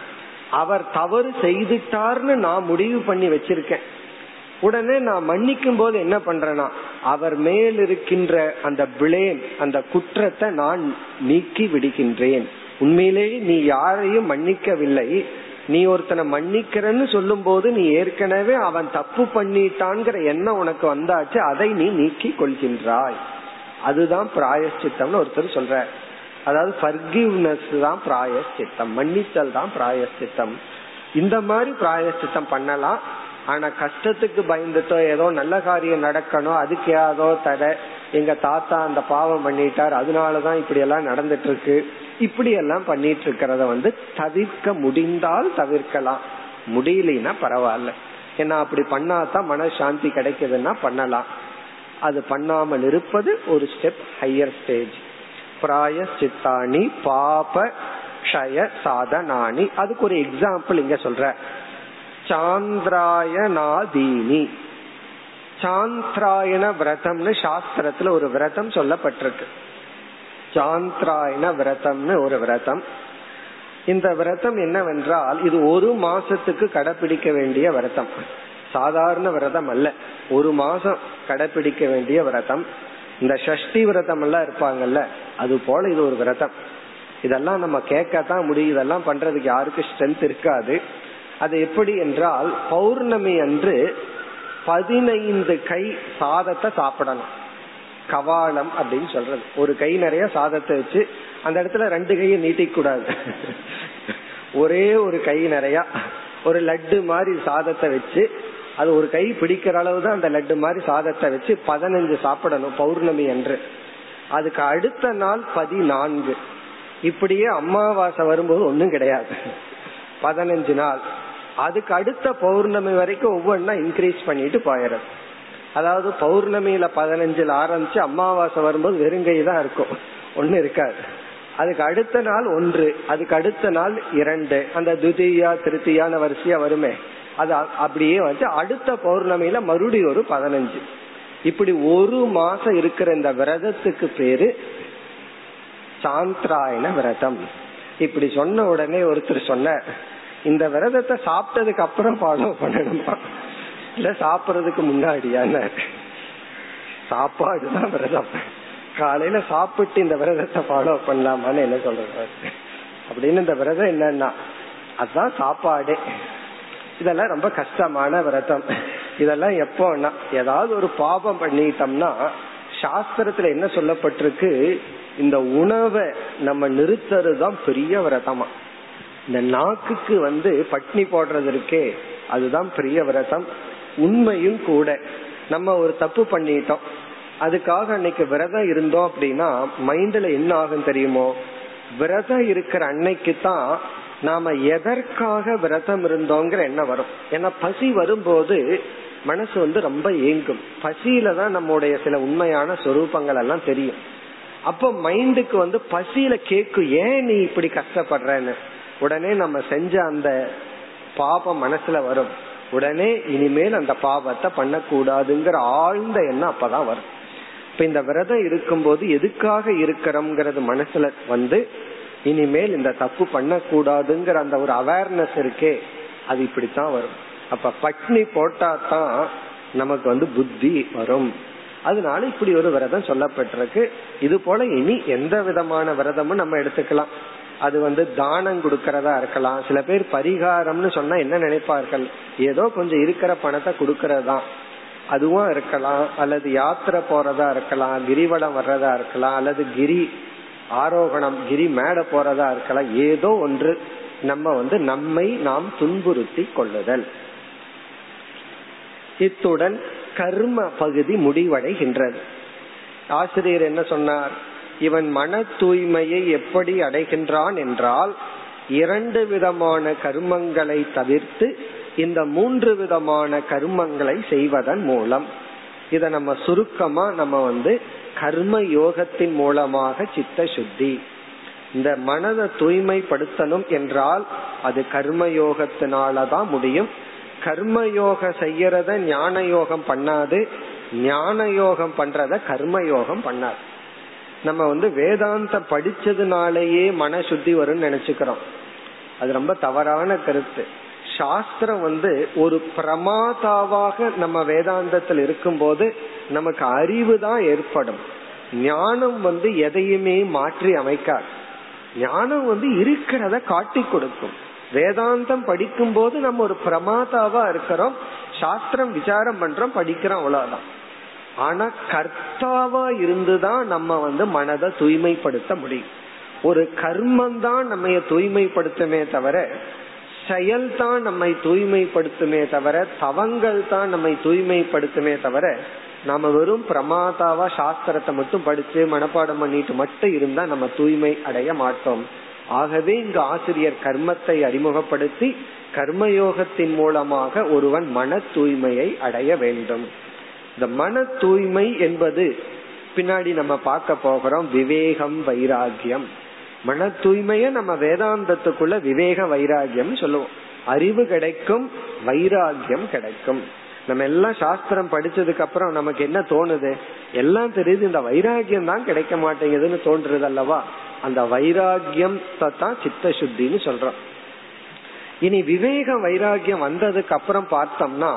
அவர் தவறு செய்துட்டார்னு நான் முடிவு பண்ணி வச்சிருக்கேன். உடனே நான் மன்னிக்கும் போது என்ன பண்றேன்னா அவர் மேல் இருக்கின்ற அந்த பிளேம் அந்த குற்றத்தை நான் நீக்கி விடுகின்றேன். உண்மையிலேயே நீ யாரையும் மன்னிக்கவில்லை நீ ஒருத்தனை மன்னிக்கிறன்னு சொல்லும் போது நீ ஏற்கனவே அவன் தப்பு பண்ணிட்டான்ங்கிற எண்ணம் உனக்கு வந்தாச்சு அதை நீ நீக்கி கொள்கின்றாய். அதுதான் பிராயஷ்சித்தம்னு ஒருத்தர் சொல்ற அதாவது பர்கிவ்னஸ் தான் பிராயஷ்சித்தம் மன்னித்தல் தான் பிராயஷ்சித்தம். இந்த மாதிரி பிராயஷ்சித்தம் பண்ணலாம். ஆனா கஷ்டத்துக்கு பயந்துட்டோ ஏதோ நல்ல காரியம் நடக்கணும் அதுக்கு ஏதோ தடை. எங்க தாத்தா அந்த பாவம் பண்ணிட்டார் அதனாலதான் இப்படி எல்லாம் நடந்துட்டு இருக்கு. இப்படி எல்லாம் பண்ணிட்டு இருக்கிறத வந்து தவிர்க்க முடிந்தால் தவிர்க்கலாம். முடியலனா பரவாயில்ல. ஏன்னா அப்படி பண்ணாதான் மனசாந்தி கிடைக்குதுன்னா பண்ணலாம். அது பண்ணாமல் இருப்பது ஒரு ஸ்டெப் ஹையர் ஸ்டேஜ் பிராய சித்தாணி பாப க்ஷய சாதனானி அதுக்கு ஒரு எக்ஸாம்பிள் இங்க சொல்ற. சாந்திராயனாதீனி. சாந்திராயண விரதம்னு சாஸ்திரத்துல ஒரு விரதம் சொல்லப்பட்டிருக்கு. சாந்திராயண விரதம்னு ஒரு விரதம். இந்த விரதம் என்னவென்றால் இது ஒரு மாசத்துக்கு கடைபிடிக்க வேண்டிய விரதம். சாதாரண விரதம் அல்ல. ஒரு மாசம் கடைபிடிக்க வேண்டிய விரதம். இந்த சஷ்டி விரதம் எல்லாம் இருப்பாங்கல்ல அது போல இது ஒரு விரதம். இதெல்லாம் நம்ம கேட்கத்தான் முடியும். இதெல்லாம் பண்றதுக்கு யாருக்கு ஸ்ட்ரென்த் இருக்காது. அது எப்படி என்றால் பௌர்ணமி அன்று பதினைந்து கை சாதத்தை சாப்பிடணும். கவாலம் அப்படின்னு சொல்றது. ஒரு கை நிறைய சாதத்தை வச்சு அந்த இடத்துல ரெண்டு கையை நீட்டிக்க கூடாது. ஒரே ஒரு கை நிறைய ஒரு லட்டு மாதிரி சாதத்தை வச்சு அது ஒரு கை பிடிக்கிற அளவு தான் அந்த லட்டு மாதிரி சாதத்தை வச்சு பதினஞ்சு சாப்பிடணும் பௌர்ணமி என்று. அதுக்கு அடுத்த நாள் பதினான்கு. இப்படியே அமாவாசை வரும்போது ஒன்றும் கிடையாது. பதினஞ்சு நாள். அதுக்கு அடுத்த பௌர்ணமி வரைக்கும் ஒவ்வொன்னா இன்க்ரீஸ் பண்ணிட்டு போயிடும் அதாவது பௌர்ணமியில பதினஞ்சுல ஆரம்பிச்சு அமாவாசை வரும்போது வெறுங்கை தான் இருக்கும். ஒண்ணு இருக்காது. அதுக்கு அடுத்த நாள் ஒன்று அதுக்கு அடுத்த நாள் இரண்டு. அந்த துதியா திருத்தியான வரிசையா வருமே. அது அப்படியே வந்து அடுத்த பௌர்ணமியில மறுபடியும் ஒரு பதினஞ்சு. இப்படி ஒரு மாசம் இருக்கிற இந்த விரதத்துக்கு பேரு சாந்திராயண விரதம். இப்படி சொன்ன உடனே ஒருத்தர் சொன்ன இந்த விரதத்தை சாப்பிட்டதுக்கு அப்புறம் ஃபாலோ பண்ணணுமா? இல்ல சாப்பிடறதுக்கு முன்னாடியான சாப்பாடுதான் விரதம். காலையில சாப்பிட்டு இந்த விரதத்தை ஃபாலோ பண்ணலாமான்னு என்ன சொல்றது? அப்படின்னு இந்த விரதம் என்னன்னா அதுதான் சாப்பாடு. இதெல்லாம் ரொம்ப கஷ்டமான விரதம். இதெல்லாம் எப்போன்னா ஏதாவது ஒரு பாபம் பண்ணிட்டோம்னா சாஸ்திரத்துல என்ன சொல்லப்பட்டிருக்கு? இந்த உணவை நம்ம நிறுத்துறதுதான் பெரிய விரதமா. இந்த நாக்குக்கு வந்து பட்னி போடுறது இருக்கே அதுதான் பெரிய விரதம். உண்மையும் கூட. நம்ம ஒரு தப்பு பண்ணிட்டோம். அதுக்காக அன்னைக்கு விரதம் இருந்தோம் அப்படின்னா மைண்ட்ல என்ன ஆகும் தெரியுமோ? விரதம் இருக்கிற அன்னைக்கு தான் நாம எதற்காக விரதம் இருந்தோங்கிற எண்ணம் வரும். ஏன்னா பசி வரும்போது மனசு வந்து ரொம்ப ஏங்கும். பசியில தான் நம்முடைய சில உண்மையான சொரூபங்கள் எல்லாம் தெரியும். அப்போ மைண்டுக்கு வந்து பசியில கேக்கு ஏன் நீ இப்படி கஷ்டப்படுறன்னு? உடனே நம்ம செஞ்ச அந்த பாபம் மனசுல வரும். உடனே இனிமேல் அந்த பாவத்தை பண்ணக்கூடாதுங்கிற ஆழ்ந்த எண்ணம் அப்பதான் வரும். இப்ப இந்த விரதம் இருக்கும்போது எதுக்காக இருக்கிறோம்ங்கிறது மனசுல வந்து இனிமேல் இந்த தப்பு பண்ணக்கூடாதுங்கிற அந்த ஒரு அவேர்னஸ் இருக்கே அது இப்படித்தான் வரும். அப்ப பட்னி போட்டா தான் நமக்கு வந்து புத்தி வரும். அதனால இப்படி ஒரு விரதம் சொல்லப்பட்டிருக்கு. இது போல இனி எந்த விதமான விரதமும் நம்ம எடுத்துக்கலாம். அது வந்து தானம் கொடுக்கறதா இருக்கலாம். சில பேர் பரிகாரம்னு சொன்னா என்ன நினைப்பார்கள்? ஏதோ கொஞ்சம் இருக்கிற பணத்தை கொடுக்கறதா? அதுவும் இருக்கலாம். அல்லது யாத்திரை போறதா இருக்கலாம். கிரிவலம் வர்றதா இருக்கலாம். அல்லது கிரி ஆரோகணம் கிரி மேட போறதா இருக்கலாம். ஏதோ ஒன்று நம்ம வந்து நம்மை நாம் துன்புறுத்தி கொள்ளுதல். இத்துடன் கர்ம பகுதி முடிவடைகின்றது. ஆசிரியர் என்ன சொன்னார்? இவன் மன தூய்மையை எப்படி அடைகின்றான் என்றால் இரண்டு விதமான கர்மங்களை தவிர்த்து இந்த மூன்று விதமான கர்மங்களை செய்வதன் மூலம். இத நம்ம சுருக்கமா நம்ம வந்து கர்ம யோகத்தின் மூலமாக சித்த சுத்தி. இந்த மனதை தூய்மைப்படுத்தணும் என்றால் அது கர்ம யோகத்தினாலதான் முடியும். கர்ம யோகம் செய்யறத ஞான யோகம் பண்ணாது. ஞான யோகம் பண்றத கர்ம யோகம் பண்ணாது. நம்ம வந்து வேதாந்த படிச்சதுனாலேயே மன சுத்தி வரும்னு நினைச்சுக்கிறோம். அது ரொம்ப தவறான கருத்து. சாஸ்திரம் வந்து ஒரு பிரமாதாவாக நம்ம வேதாந்தத்தில் இருக்கும்போது நமக்கு அறிவு தான் ஏற்படும். ஞானம் வந்து எதையுமே மாற்றி அமைக்காது. ஞானம் வந்து இருக்கிறத காட்டி கொடுக்கும். வேதாந்தம் படிக்கும் போது நம்ம ஒரு பிரமாதாவா இருக்கிறோம். சாஸ்திரம் விசாரம் பண்றோம் படிக்கிறோம் அவ்வளவுதான். ஆனா கர்த்தாவா இருந்துதான் நம்ம வந்து மனதை தூய்மைப்படுத்த முடியும். ஒரு கர்மம் தான் நம்ம தூய்மைப்படுத்துமே தவிர செயல் தான் நம்மை தூய்மைப்படுத்துமே தவிர தவங்கள் தான் நம்மை தூய்மைப்படுத்துமே தவிர நாம வெறும் பிரமாதாவா சாஸ்திரத்தை மட்டும் படிச்சு மனப்பாடம் பண்ணிட்டு மட்டும் இருந்தா நம்ம தூய்மை அடைய மாட்டோம். ஆகவே இங்கு ஆசிரியர் கர்மத்தை அறிமுகப்படுத்தி கர்மயோகத்தின் மூலமாக ஒருவன் மன தூய்மையை அடைய வேண்டும். இந்த மன தூய்மை என்பது பின்னாடி நம்ம பார்க்க போகிறோம் விவேகம் வைராகியம் மன தூய்மைய நம்ம வேதாந்தத்துக்குள்ள விவேக வைராகியம் சொல்லுவோம். அறிவு கிடைக்கும் வைராகியம் கிடைக்கும். நம்ம எல்லாம் சாஸ்திரம் படிச்சதுக்கு அப்புறம் நமக்கு என்ன தோணுது? எல்லாம் தெரியுது இந்த வைராகியம் தான் கிடைக்க மாட்டேங்குதுன்னு தோன்றுறது அல்லவா? அந்த வைராகியம் தான் சித்த சுத்தின்னு சொல்றோம். இனி விவேக வைராகியம் வந்ததுக்கு அப்புறம் பார்த்தோம்னா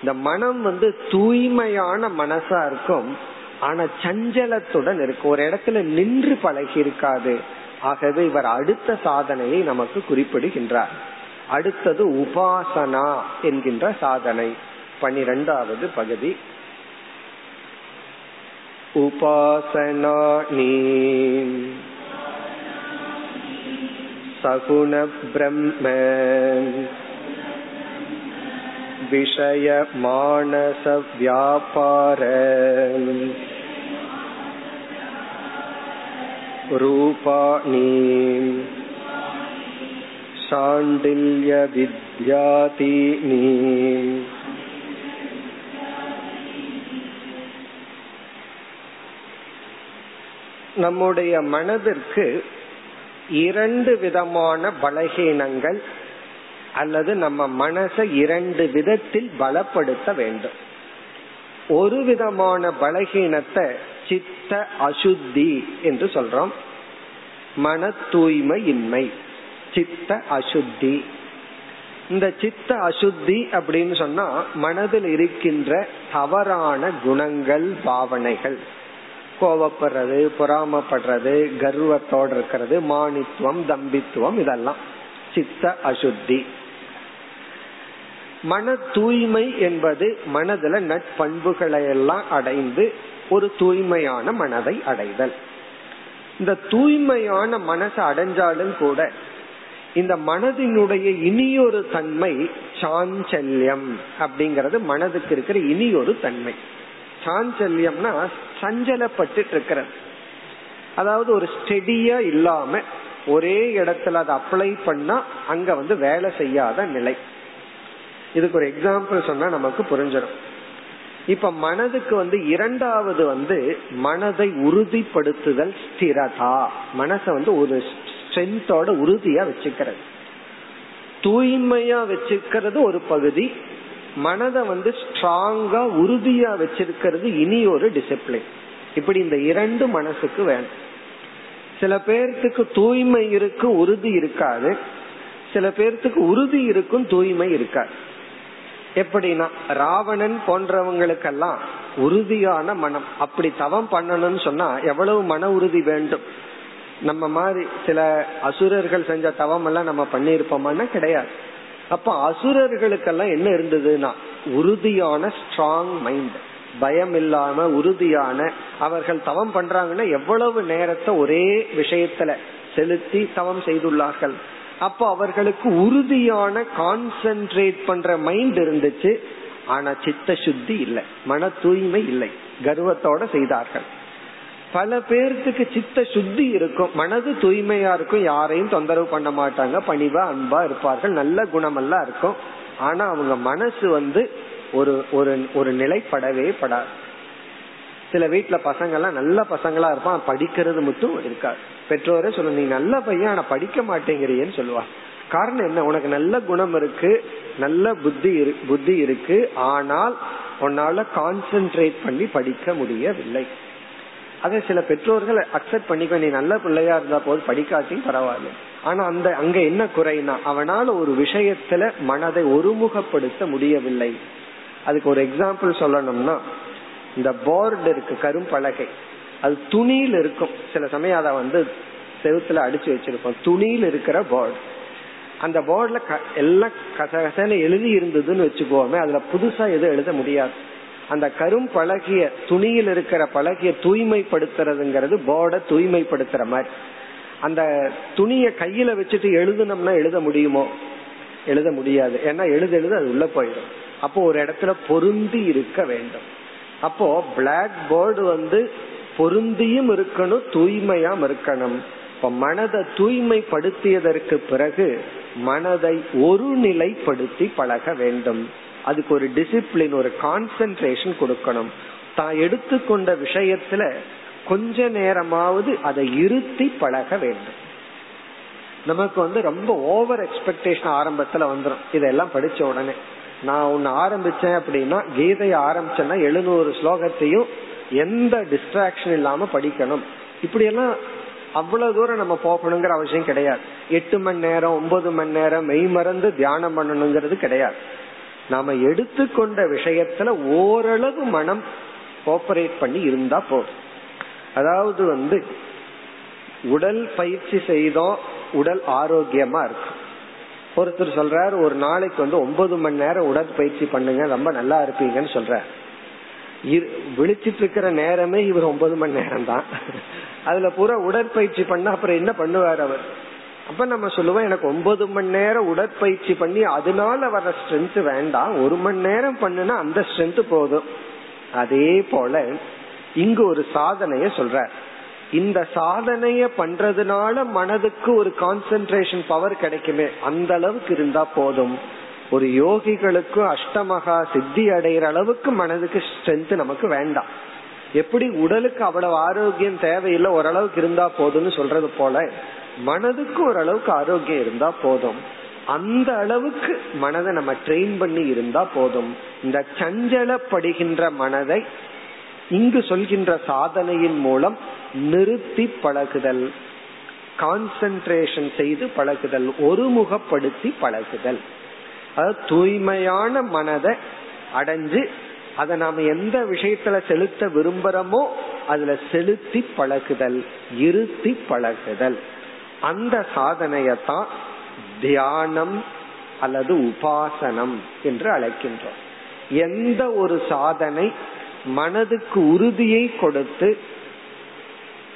இந்த மனம் வந்து தூய்மையான மனசா இருக்கும் ஆனா சஞ்சலத்துடன் இருக்கு. ஒரு இடத்துல நின்று பழகி இருக்காது. ஆகவே இவர் அடுத்த சாதனையை நமக்கு குறிப்பிடுகின்றார். அடுத்தது உபாசனா என்கின்ற சாதனை. பனிரெண்டாவது பகுதி. உபாசனா நீ சகுண பிரம்ம விஷய மானச வியாபார रूपाणि शाण्डिल्यविद्यादीनि நம்முடைய மனதிற்கு இரண்டு விதமான பலகீனங்கள் அல்லது நம்ம மனசை இரண்டு விதத்தில் பலப்படுத்த வேண்டும். ஒரு விதமான பலகீனத்தை சித்த அசுத்தி என்று சொல்றோம். மன தூய்மையின்மை சித்த அசுத்தி. இந்த சித்த அசுத்தி அப்படின்னு சொன்னா மனதில் இருக்கின்ற தவறான குணங்கள் பாவனைகள். கோவப்படுறது பொறாமப்படுறது கர்வத்தோடு இருக்கிறது மானித்துவம் தம்பித்துவம் இதெல்லாம். சித்த அசுத்தி. மன தூய்மை என்பது மனதுல நட்பண்புகளை எல்லாம் அடைந்து ஒரு தூய்மையான மனதை அடைதல். இந்த தூய்மையான மனசை அடைஞ்சாலும் கூட இந்த மனதினுடைய இனியொரு தன்மை சாஞ்சல்யம் அப்படிங்கறது மனதுக்கு இருக்கிற இனியொரு தன்மை. சாஞ்சல்யம்னா சஞ்சலப்பட்டு இருக்கிறது. அதாவது ஒரு ஸ்டெடியா இல்லாம ஒரே இடத்துல அதை அப்ளை பண்ணா அங்க வந்து வேலை செய்யாத நிலை. இதுக்கு ஒரு எக்ஸாம்பிள் சொன்னா நமக்கு புரிஞ்சிடும். இப்ப மனதுக்கு வந்து இரண்டாவது வந்து மனதை உறுதிப்படுத்துதல் ஸ்திரதா. மனசை வந்து ஒரு ஸ்ட்ரென்த்தோட உறுதியா வச்சுக்கிறது. தூய்மையா வச்சுக்கிறது ஒரு பகுதி மனதை வந்து ஸ்ட்ராங்கா உறுதியா வச்சிருக்கிறது இனி ஒரு டிசிப்ளின் இப்படி இந்த இரண்டு மனசுக்கு வேணும். சில பேர்த்துக்கு தூய்மை இருக்கு உறுதி இருக்காது. சில பேர்த்துக்கு உறுதி இருக்கும் தூய்மை இருக்காது. எப்படின்னா ராவணன் போன்றவங்களுக்கெல்லாம் உறுதியான மனம். அப்படி தவம் பண்ணணும்னு சொன்னா எவ்வளவு மன உறுதி வேண்டும்? நம்ம மாதிரி சில அசுரர்கள் செஞ்ச தவம் எல்லாம் நம்ம பண்ணிருப்போமான்னா கிடையாது. அப்ப அசுரர்களுக்கெல்லாம் என்ன இருந்ததுன்னா உறுதியான ஸ்ட்ராங் மைண்ட் பயம் இல்லாம உறுதியான அவர்கள் தவம் பண்றாங்கன்னா எவ்வளவு நேரத்தை ஒரே விஷயத்துல செலுத்தி தவம் செய்துள்ளார்கள்? அப்ப அவர்களுக்கு உறுதியான கான்சென்ட்ரேட் பண்ற மைண்ட் இருந்துச்சு. ஆனா சித்த சுத்தி இல்லை. மன தூய்மை இல்லை. கர்வத்தோட செய்தார்கள். பல பேர்த்துக்கு சித்த சுத்தி இருக்கும். மனது தூய்மையா இருக்கும். யாரையும் தொந்தரவு பண்ண மாட்டாங்க. பணிவா அன்பா இருப்பார்கள். நல்ல குணமெல்லாம் இருக்கும். ஆனா அவங்க மனசு வந்து ஒரு ஒரு ஒரு நிலைப்படவே படாது. சில வீட்டுல பசங்க எல்லாம் நல்ல பசங்களா இருப்பான் படிக்கிறது மட்டும் இருக்காது. பெற்றோரை சொல்ல நீ நல்ல பையன் ஆனா படிக்க மாட்டேங்கிறியன்னு சொல்லுவா. காரணம் என்ன? உனக்கு நல்ல குணம் இருக்கு நல்ல புத்தி புத்தி இருக்கு ஆனால் உன்னால கான்சென்ட்ரேட் பண்ணி படிக்க முடியவில்லை. அதை சில பெற்றோர்கள் அக்செப்ட் பண்ணிக்க நீ நல்ல பிள்ளையா இருந்தா போது படிக்காட்டியும் பரவாயில்ல. ஆனா அந்த அங்க என்ன குறைனா அவனால ஒரு விஷயத்துல மனதை ஒருமுகப்படுத்த முடியவில்லை. அதுக்கு ஒரு எக்ஸாம்பிள் சொல்லணும்னா இந்த போர்டு இருக்கு கரும்பலகை. அது துணியில் இருக்கும். சில சமயம் அதை வந்து செவுத்துல அடிச்சு வச்சிருப்போம். துணியில் இருக்கிற போர்டு அந்த போர்டுல எல்லாம் கசகசன்னு எழுதி இருந்ததுன்னு வச்சுக்கோமே அதுல புதுசா எதுவும் எழுத முடியாது. அந்த கரும் பழகிய துணியில் இருக்கிற பழகிய தூய்மைப்படுத்துறதுங்கிறது போர்டை தூய்மைப்படுத்துற மாதிரி. அந்த துணிய கையில வச்சுட்டு எழுதுனோம்னா எழுத முடியுமோ? எழுத முடியாது. ஏன்னா எழுத எழுத அது உள்ள போயிடும். அப்போ ஒரு இடத்துல பொருந்தி இருக்க வேண்டும். அப்போ பிளாக் போர்டு வந்து பொருந்தியும் இருக்கணும் தூய்மையாம் இருக்கணும். இப்ப மனதை தூய்மைப்படுத்தியதற்கு பிறகு மனதை ஒரு நிலைப்படுத்தி பழக வேண்டும். அதுக்கு ஒரு டிசிப்ளின் ஒரு கான்சென்ட்ரேஷன் கொடுக்கணும். தான் எடுத்துக்கொண்ட விஷயத்துல கொஞ்ச நேரமாவது அதை இருத்தி பழக வேண்டும். நமக்கு வந்து ரொம்ப ஓவர் எக்ஸ்பெக்டேஷன் ஆரம்பத்துல வந்துடும் இதெல்லாம் படிச்ச உடனே. நான் ஒன்னு ஆரம்பிச்சேன் அப்படின்னா கீதையை ஆரம்பிச்சேன்னா எழுநூறு ஸ்லோகத்தையும் எந்த டிஸ்ட்ராக்ஷன் இல்லாம படிக்கணும். இப்படி எல்லாம் அவ்வளவு தூரம் நம்ம போகணுங்கிற அவசியம் கிடையாது. எட்டு மணி நேரம் ஒன்பது மணி நேரம் மெய் மறந்து தியானம் பண்ணணுங்கிறது கிடையாது. நாம எடுத்துக்கொண்ட விஷயத்துல ஓரளவு மனம் கோஆபரேட் பண்ணி இருந்தா போதும். அதாவது வந்து உடல் பயிற்சி செய்தோம் உடல் ஆரோக்கியமா இருக்கும். ஒருத்தர் சொல்றாரு ஒரு நாளைக்கு வந்து ஒன்பது மணி நேரம் உடற்பயிற்சி பண்ணுங்க ரொம்ப நல்லா இருப்பீங்கன்னு சொல்றாரு. விழிச்சிட்டு இருக்கிற நேரமே இவர் ஒன்பது மணி நேரம் தான் அதுல பூரா உடற்பயிற்சி பண்ண அப்புறம் என்ன பண்ணுவார் அவர்? அப்ப நம்ம சொல்லுவோம் எனக்கு ஒன்பது மணி நேரம் உடற்பயிற்சி பண்ணி அதனால வர ஸ்ட்ரென்த் வேண்டாம். ஒரு மணி நேரம் பண்ணுனா அந்த ஸ்ட்ரென்த் போதும். அதே போல இங்கு ஒரு சாதனைய சொல்ற இந்த சாதனைய பண்றதுனால மனதுக்கு ஒரு கான்சென்ட்ரேஷன் பவர் கிடைக்குமே. அந்த அளவுக்கு இருந்தா போதும். ஒரு யோகிகளுக்கு அஷ்டமகா சித்தி அடைகிற அளவுக்கு மனதுக்கு ஸ்ட்ரென்த் நமக்கு வேண்டாம். எப்படி உடலுக்கு அவ்வளவு ஆரோக்கியம் தேவையில்லை ஓரளவுக்கு இருந்தா போதும்னு சொல்றது போல மனதுக்கு ஓரளவுக்கு ஆரோக்கியம் இருந்தா போதும். அந்த அளவுக்கு மனதை நம்ம ட்ரெயின் பண்ணி இருந்தா போதும். இந்த சஞ்சலப்படுகின்ற மனதை இங்கு சொல்கின்ற சாதனையின் மூலம் நிறுத்தி பழகுதல். கான்சென்ட்ரேஷன் செய்து பழகுதல் ஒருமுகப்படுத்தி பழகுதல். அதாவது தூய்மையான மனதை அடைஞ்சு அதை நாம எந்த விஷயத்துல செலுத்த விரும்புறோமோ அதுல செலுத்தி பழகுதல் இருத்தி பழகுதல். அந்த சாதனையத்தான் தியானம் அல்லது உபாசனம் என்று அழைக்கின்றோம். எந்த ஒரு சாதனை மனதுக்கு உறுதியை கொடுத்து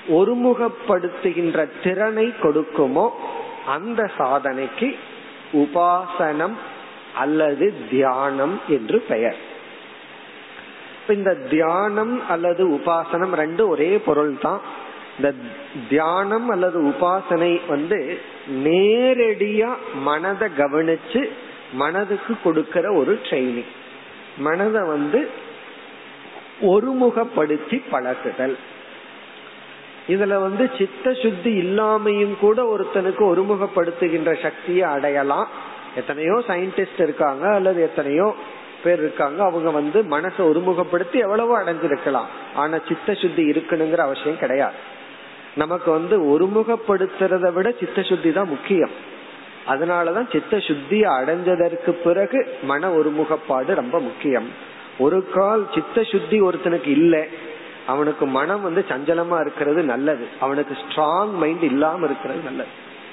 ஒருமுகப்படுத்துகின்ற திறனை கொடுக்குமோ அந்த சாதனைக்கு உபாசனம் அல்லது தியானம் என்று பெயர். இந்த தியானம் அல்லது உபாசனம் ரெண்டு ஒரே பொருள் தான் இந்த தியானம் அல்லது உபாசனை வந்து நேரடியா மனதை கவனிச்சு மனதுக்கு கொடுக்கிற ஒரு ட்ரைனிங் மனதை வந்து ஒருமுகப்படுத்தி பழகுதல். இதுல வந்து சித்த சுத்தி இல்லாமையும் கூட ஒருத்தனுக்கு ஒருமுகப்படுத்துகின்ற சக்தியை அடையலாம். எத்தனையோ சயின்டிஸ்ட் இருக்காங்க அல்லது எத்தனையோ பேர் இருக்காங்க அவங்க வந்து மனசை ஒருமுகப்படுத்தி எவ்வளவோ அடைஞ்சிருக்கலாம். ஆனா சித்த சுத்தி இருக்கணுங்கிற அவசியம் கிடையாது. நமக்கு வந்து ஒருமுகப்படுத்துறத விட சித்த சுத்தி தான் முக்கியம். அதனாலதான் சித்த சுத்தியை அடைஞ்சதற்கு பிறகு மன ஒருமுகப்பாடு ரொம்ப முக்கியம். ஒரு கால் சித்த சுத்தி ஒருத்தனுக்கு இல்லை அவனுக்கு மனம் வந்து சஞ்சலமா இருக்கிறது நல்லது. அவனுக்கு ஸ்ட்ராங் மைண்ட் இல்லாம இருக்கிறது நல்லது.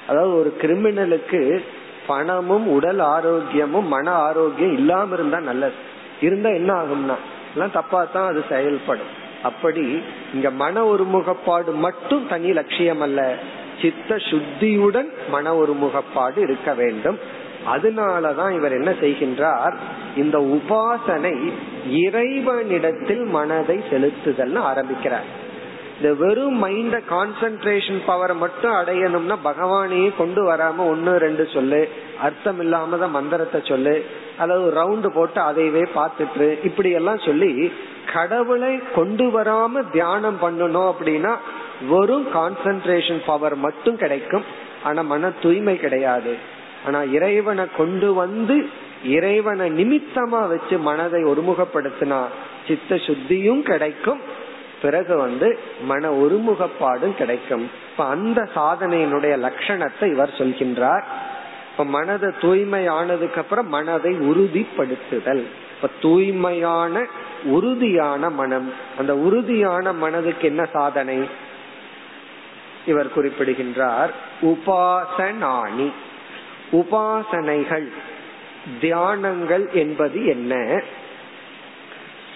அதாவது ஒரு கிரிமினலுக்கு பணமும் உடல் ஆரோக்கியமும் மன ஆரோக்கியம் இல்லாம இருந்தா நல்லது. இருந்தா என்ன ஆகும்னா எல்லாம் தப்பா தான் அது செயல்படும். அப்படி இங்க மன ஒருமுகப்பாடு மட்டும் தனி லட்சியம் அல்ல. சித்த சுத்தியுடன் மன ஒருமுகப்பாடு இருக்க வேண்டும். அதனாலதான் இவர் என்ன செய்கின்றார்? இந்த உபாசனை இறைவனிடத்தில் மனதை செலுத்துதல் ஆரம்பிக்கிறார். இந்த வெறும் மைண்ட கான்சென்ட்ரேஷன் பவரை மட்டும் அடையணும்னா பகவானையே கொண்டு வராம ஒன்னு ரெண்டு சொல்லு. அர்த்தம் இல்லாம தான் மந்திரத்தை சொல்லு. அல்லது ரவுண்டு போட்டு அதையவே பார்த்துட்டு இப்படி எல்லாம் சொல்லி கடவுளை கொண்டு வராம தியானம் பண்ணணும் அப்படின்னா வெறும் கான்சென்ட்ரேஷன் பவர் மட்டும் கிடைக்கும். ஆனா மன தூய்மை கிடையாது. ஆனா இறைவனை கொண்டு வந்து இறைவனை நிமித்தமா வச்சு மனதை ஒருமுகப்படுத்தினா சித்த சுத்தியும் கிடைக்கும். பிறகு வந்து மன ஒருமுகப்பாடும் கிடைக்கும். இப்ப அந்த சாதனையினுடைய லட்சணத்தை இவர் சொல்கின்றார். இப்ப மனதை தூய்மையானதுக்கு அப்புறம் மனதை உறுதிப்படுத்துதல். இப்ப தூய்மையான உறுதியான மனம். அந்த உறுதியான மனதுக்கு என்ன சாதனை? இவர் குறிப்பிடுகின்றார் உபாசனாணி. உபாசனைகள் தியானங்கள் என்பது என்ன?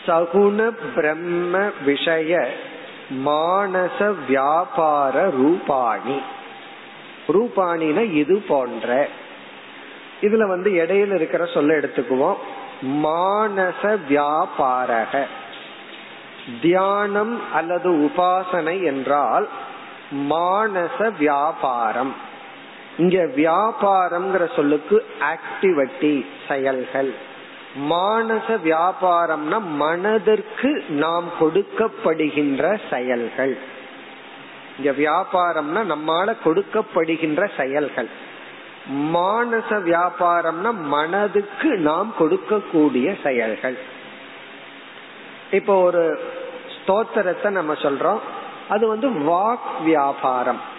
சகுண பிரம்ம விஷய மானச வியாபார ரூபாணி. ரூபாணின இது போன்ற. இதுல வந்து இடையில இருக்கிற சொல்ல எடுத்துக்குவோம். மானச வியாபாரக. தியானம் அல்லது உபாசனை என்றால் மானச வியாபாரம். இங்க வியாபாரம்ங்கிற சொல்லுக்கு ஆக்டிவிட்டி செயல்கள். மானச வியாபாரம்னா மனதிற்கு நாம் கொடுக்கப்படுகின்ற செயல்கள். இங்க வியாபாரம்னா நம்மால கொடுக்கப்படுகின்ற செயல்கள். மானச வியாபாரம்னா மனதுக்கு நாம் கொடுக்கக்கூடிய செயல்கள். இப்போ ஒரு ஸ்தோத்திரத்தை நம்ம சொல்றோம். அது வந்து வாக் வியாபாரம்.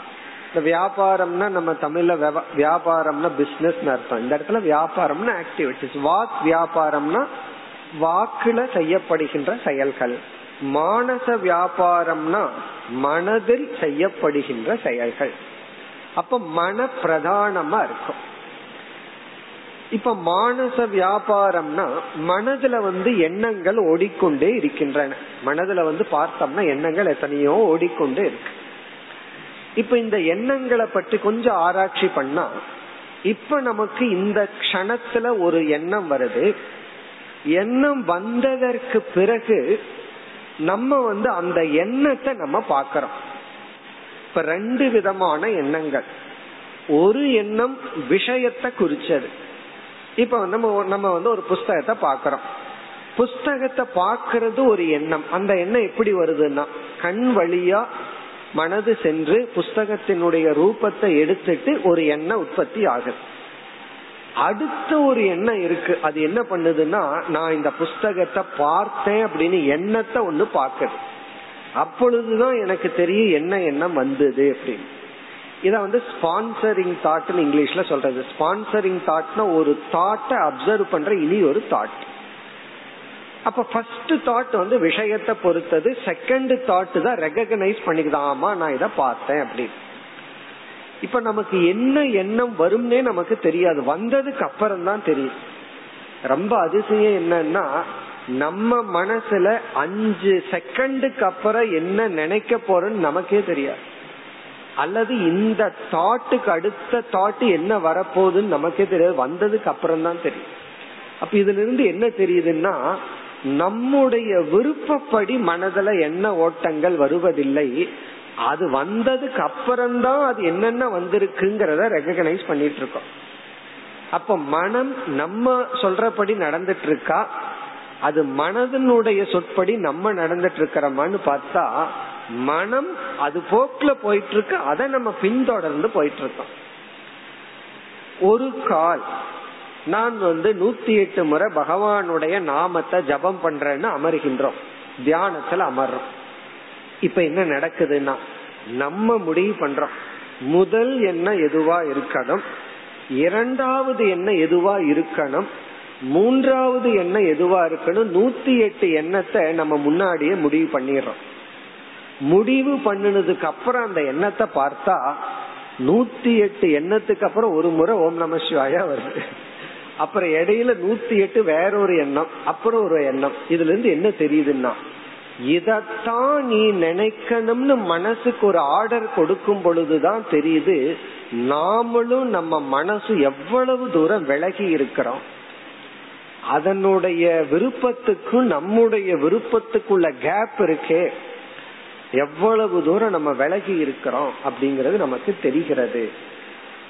இந்த வியாபாரம்னா நம்ம தமிழ்ல வியாபாரம்னா பிசினஸ் அர்த்தம். இந்த இடத்துல வியாபாரம்னா ஆக்டிவிட்டிஸ் வாக் வியாபாரம்னா வாக்குல செய்யப்படுகின்ற செயல்கள். மானச வியாபாரம்னா மனதில் செய்யப்படுகின்ற செயல்கள். அப்ப மன பிரதானமா இருக்கும். இப்ப மானச வியாபாரம்னா மனதுல வந்து எண்ணங்கள் ஓடிக்கொண்டே இருக்கின்றன. மனதுல வந்து பார்த்தோம்னா எண்ணங்கள் எத்தனையோ ஓடிக்கொண்டே இருக்கு. இப்ப இந்த எண்ணங்களை பற்றி கொஞ்சம் ஆராய்ச்சி பண்ணா இப்ப நமக்கு இந்த கணத்துல ஒரு எண்ணம் வருது. எண்ணம் வந்ததற்கு பிறகு நம்ம வந்து அந்த எண்ணத்தை நம்ம பாக்கிறோம் இப்ப ரெண்டு விதமான எண்ணங்கள். ஒரு எண்ணம் விஷயத்தை குறிச்சது. இப்ப நம்ம நம்ம வந்து ஒரு புஸ்தகத்தை பாக்கிறோம் புஸ்தகத்தை பாக்குறது ஒரு எண்ணம். அந்த எண்ணம் எப்படி வருதுன்னா கண் வழியா மனது சென்று புஸ்தகத்தினுடைய ரூபத்தை எடுத்துட்டு ஒரு எண்ணம் உற்பத்தி ஆகுது. அடுத்த ஒரு எண்ணம் இருக்கு. அது என்ன பண்ணுதுன்னா நான் இந்த புஸ்தகத்தை பார்த்தேன் அப்படின்னு எண்ணத்தை ஒண்ணு பாக்குது அப்பொழுதுதான் எனக்கு தெரியும் என்ன எண்ணம் வந்தது அப்படின்னு. இத வந்து ஸ்பான்சரிங் தாட்னு இங்கிலீஷ்ல சொல்றது. ஸ்பான்சரிங் தாட்னா ஒரு தாட்டை அப்சர்வ் பண்ற இனி ஒரு தாட் அப்ப ஃபர்ஸ்ட் தாட் வந்து விஷயத்தை பொறுத்தது செகண்ட் தாட் தான் ரெகக்னைஸ் பண்ணிக்குதான் ஆமா நான் இதை பார்த்தேன் அப்படின்னு. இப்ப நமக்கு என்ன எண்ணம் வரும்னே நமக்கு தெரியாது. வந்ததுக்கு அப்புறம் தான் தெரியும். ரொம்ப அதிசயம் என்னன்னா நம்ம மனசுல அஞ்சு செகண்டுக்கு அப்புறம் என்ன நினைக்க போறோம்னு நமக்கே தெரியாது. அல்லது இந்த தாட்டுக்கு அடுத்த தாட்டு என்ன வரப்போகுதுன்னு நமக்கே தெரியாது. வந்ததுக்கு அப்புறம் தான் தெரியும். அப்ப இதுல இருந்து என்ன தெரியுதுன்னா நம்முடைய விருப்பப்படி மனதுல என்ன ஓட்டங்கள் வருவதில்லை அது வந்ததுக்கு அப்புறம்தான் அது என்னென்ன வந்திருக்குங்கிறத ரெகனைஸ் பண்ணிட்டு இருக்கோம் அப்ப மனம் நம்ம சொல்றபடி நடந்துட்டு இருக்கா அது மனதனுடைய சொற்படி நம்ம நடந்துட்டு இருக்கிறோமான்னு பார்த்தா மனம் அது போக்குல போயிட்டு இருக்கு அதை நம்ம பின்தொடர்ந்து போயிட்டு இருக்கோம் ஒரு கால் நான் வந்து நூத்தி எட்டு முறை பகவானுடைய நாமத்தை ஜபம் பண்றேன்னு அமர்கின்றோம். தியானத்துல அமர்றோம். இப்ப என்ன நடக்குதுன்னா நம்ம முடிவு பண்றோம். முதல் என்ன எதுவா இருக்கணும்? இரண்டாவது என்ன எதுவா இருக்கணும்? மூன்றாவது என்ன எதுவா இருக்கணும்? நூத்தி எட்டு எண்ணத்தை நம்ம முன்னாடியே முடிவு பண்ணிடுறோம். முடிவு பண்ணினதுக்கு அப்புறம் அந்த எண்ணத்தை பார்த்தா நூத்தி எட்டு எண்ணத்துக்கு அப்புறம் ஒரு முறை ஓம் நம சிவாயா வருது. அப்புறம் இடையில நூத்தி எட்டு வேற ஒரு எண்ணம் அப்புறம் ஒரு எண்ணம். இதுல இருந்து என்ன தெரியுதுன்னா இதத்தான் நீ நினைக்கணும்னு மனசுக்கு ஒரு ஆர்டர் கொடுக்கும் பொழுதுதான் தெரியுது நாமளும் நம்ம மனசு எவ்வளவு தூரம் விலகி இருக்கிறோம். அதனுடைய விருப்பத்துக்கும் நம்முடைய விருப்பத்துக்குள்ள கேப் இருக்கே. எவ்வளவு தூரம் நம்ம விலகி இருக்கிறோம் அப்படிங்கறது நமக்கு தெரிகிறது.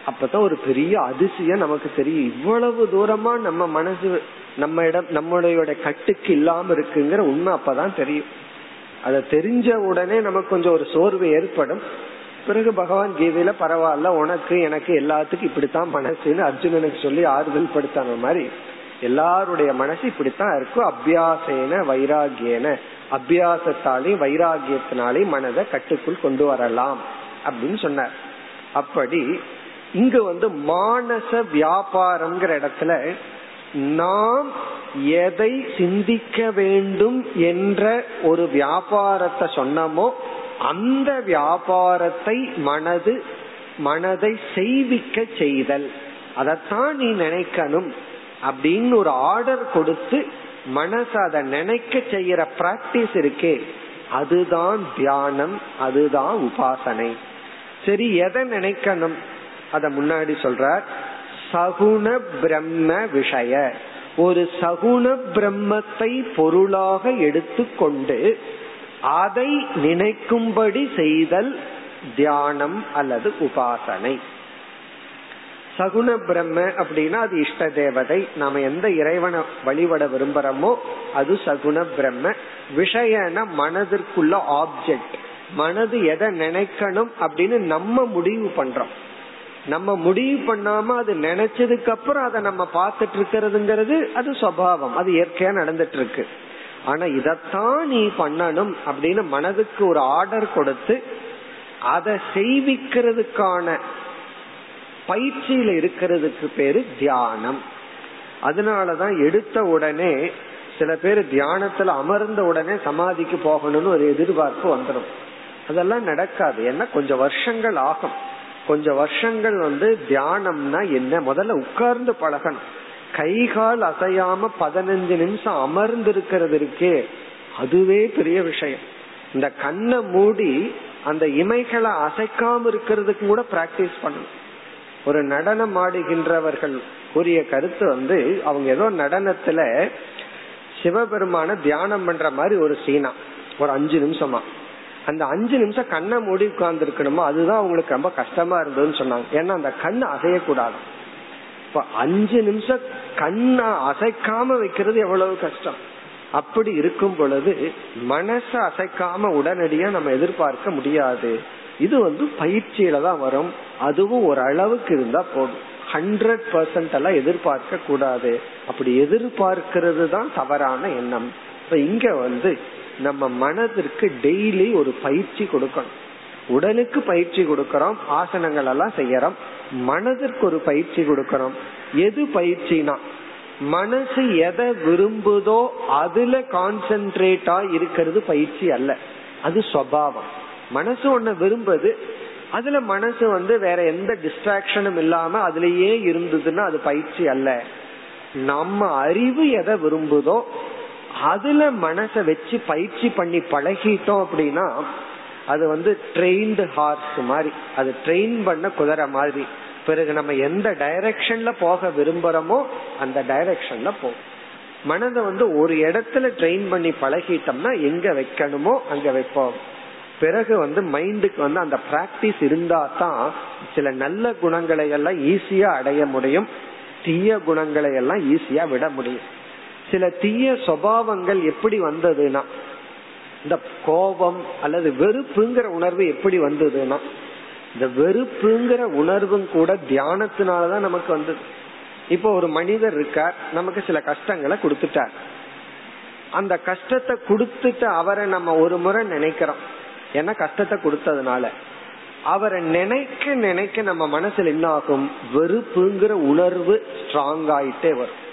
அப்பதான் ஒரு பெரிய அதிசயம் நமக்கு தெரியும். இவ்வளவு தூரமா நம்ம மனசு நம்ம இடம் நம்மளுடைய கட்டுக்கு இல்லாம இருக்குங்கிற உண்மை அப்பதான் தெரியும். அத தெரிஞ்ச உடனே நமக்கு கொஞ்சம் ஒரு சோர்வு ஏற்படும். பிறகு பகவான் கீதையில பரவாயில்ல உனக்கு எனக்கு எல்லாத்துக்கும் இப்படித்தான் மனசுன்னு அர்ஜுனனுக்கு சொல்லி ஆறுதல் படுத்தான மாதிரி. எல்லாருடைய மனசு இப்படித்தான் இருக்கும். அபியாசேன வைராகியன. அபியாசத்தாலையும் வைராகியத்தினாலையும் மனதை கட்டுக்குள் கொண்டு வரலாம் அப்படின்னு சொன்னார். அப்படி இங்க வந்து மானச வியாபாரம்ங்கிற இடத்துல நாம் எதை சிந்திக்க வேண்டும் என்ற ஒரு வியாபாரத்தை சொன்னமோ அந்த வியாபாரத்தை மனது மனதை செய்விக்க செய்தல். அதைத்தான் நீ நினைக்கணும் அப்படின்னு ஒரு ஆர்டர் கொடுத்து மனசை அதை நினைக்க செய்யற பிராக்டிஸ் இருக்கே. அதுதான் தியானம் அதுதான் உபாசனை. சரி எதை நினைக்கணும்? அத முன்னாடி சொல்றார் சகுண பிரம்ம விஷய. ஒரு சகுண பிரம்மத்தை பொருளாக எடுத்துக்கொண்டு அதை நினைக்கும்படி செய்தல் தியானம் அல்லது உபாசனை. சகுண பிரம்ம அப்படின்னா அது இஷ்ட தேவதை. நாம எந்த இறைவனை வழிபட விரும்புறோமோ அது சகுண பிரம்ம. விஷயன மனதிற்குள்ள ஆப்ஜெக்ட் மனது எதை நினைக்கணும் அப்படின்னு நம்ம முடிவு பண்றோம். நம்ம முடிவு பண்ணாம அது நினைச்சதுக்கு அப்புறம் அதை நம்ம பார்த்துட்டு இருக்கிறதுங்கிறது அது சுவாவம் அது இயற்கையா நடந்துட்டு இருக்கு. ஆனா இதத்தான் நீ பண்ணணும் அப்படின்னு மனதுக்கு ஒரு ஆர்டர் கொடுத்து அதை செய்விக்கிறதுக்கான பயிற்சியில இருக்கிறதுக்கு பேரு தியானம். அதனாலதான் எடுத்த உடனே சில பேர் தியானத்துல அமர்ந்த உடனே சமாதிக்கு போகணும்னு ஒரு எதிர்பார்ப்பு வந்துடும் அதெல்லாம் நடக்காது. ஏன்னா கொஞ்சம் வருஷங்கள் ஆகும். கொஞ்சம் வருஷங்கள் வந்து தியானம்னா என்ன? முதல்ல உட்கார்ந்து பழகணும். கை கால் அசையாம பதினஞ்சு நிமிஷம் அமர்ந்து இருக்கிறது இருக்கே அதுவே பெரிய விஷயம். இந்த கண்ணை மூடி அந்த இமைகளை அசைக்காம இருக்கிறதுக்கு கூட பிராக்டிஸ் பண்ணணும். ஒரு நடனம் ஆடுகின்றவர்கள் கூறிய கருத்து வந்து அவங்க ஏதோ நடனத்துல சிவபெருமான தியானம் பண்ற மாதிரி ஒரு சீனா. ஒரு அஞ்சு நிமிஷமா. அந்த அஞ்சு நிமிஷம் கண்ணை மூடி உட்கார்ந்து இருக்கணுமோ அதுதான் அவங்களுக்கு ரொம்ப கஷ்டமா இருந்ததுன்னு சொன்னாங்க. ஏன்னா அந்த கண் அசையக்கூடாது. இப்ப அஞ்சு நிமிஷம் கண்ணை அசைக்காம வைக்கிறது எவ்வளவு கஷ்டம். அப்படி இருக்கும் பொழுது மனச அசைக்காம உடனடியா நம்ம எதிர்பார்க்க முடியாது. இது வந்து பயிற்சியில தான் வரும். அதுவும் ஒரு அளவுக்கு இருந்தா போதும். ஹண்ட்ரட் பர்சன்ட் எல்லாம் எதிர்பார்க்க கூடாது அப்படி எதிர்பார்க்கிறது தான் தவறான எண்ணம். இப்ப இங்க வந்து நம்ம மனதிற்கு டெய்லி ஒரு பயிற்சி கொடுக்கணும். உடலுக்கு பயிற்சி கொடுக்கறோம் ஆசனங்கள் எல்லாம் செய்யறோம். மனதிற்கு ஒரு பயிற்சி கொடுக்கறோம். எது பயிற்சினா மனசு எதை விரும்புதோ அதுல கான்சென்ட்ரேட்டா இருக்கிறது பயிற்சி அல்ல. அது சுவாவம் மனசு ஒன்ன விரும்புது அதுல மனசு வந்து வேற எந்த டிஸ்ட்ராக்ஷனும் இல்லாம அதுலயே இருந்ததுன்னா அது பயிற்சி அல்ல. நம்ம அறிவு எதை விரும்புதோ அதுல மனச வச்சு பயிற்சி பண்ணி பழகிட்டோம் அப்படின்னா அது வந்து ட்ரெயின்டு ஹார்ஸ் மாதிரி. அது ட்ரெயின் பண்ண குதிரை மாதிரி. பிறகு நம்ம எந்த டைரக்ஷன்ல போக விரும்புறோமோ அந்த டைரக்ஷன்ல போகும் மனதை வந்து ஒரு இடத்துல ட்ரெயின் பண்ணி பழகிட்டோம்னா எங்க வைக்கணுமோ அங்க வைப்போம். பிறகு வந்து மைண்டுக்கு வந்து அந்த பிராக்டிஸ் இருந்தா தான் சில நல்ல குணங்களை எல்லாம் ஈஸியா அடைய முடியும். தீய குணங்களை எல்லாம் ஈஸியா விட முடியும். சில தீய சுவாவங்கள் எப்படி வந்ததுன்னா இந்த கோபம் அல்லது வெறுப்புங்கிற உணர்வு எப்படி வந்ததுன்னா இந்த வெறுப்புங்கிற உணர்வும் கூட தியானத்தினாலதான் நமக்கு வந்தது. இப்போ ஒரு மனிதர் இருக்கார் நமக்கு சில கஷ்டங்களை கொடுத்துட்டார். அந்த கஷ்டத்தை கொடுத்துட்டு அவரை நம்ம ஒரு முறை நினைக்கிறோம். ஏன்னா கஷ்டத்தை கொடுத்ததுனால? அவரை நினைக்க நினைக்க நம்ம மனசுல என்ன ஆகும் வெறுப்புங்கிற உணர்வு ஸ்ட்ராங் ஆயிட்டே வரும்.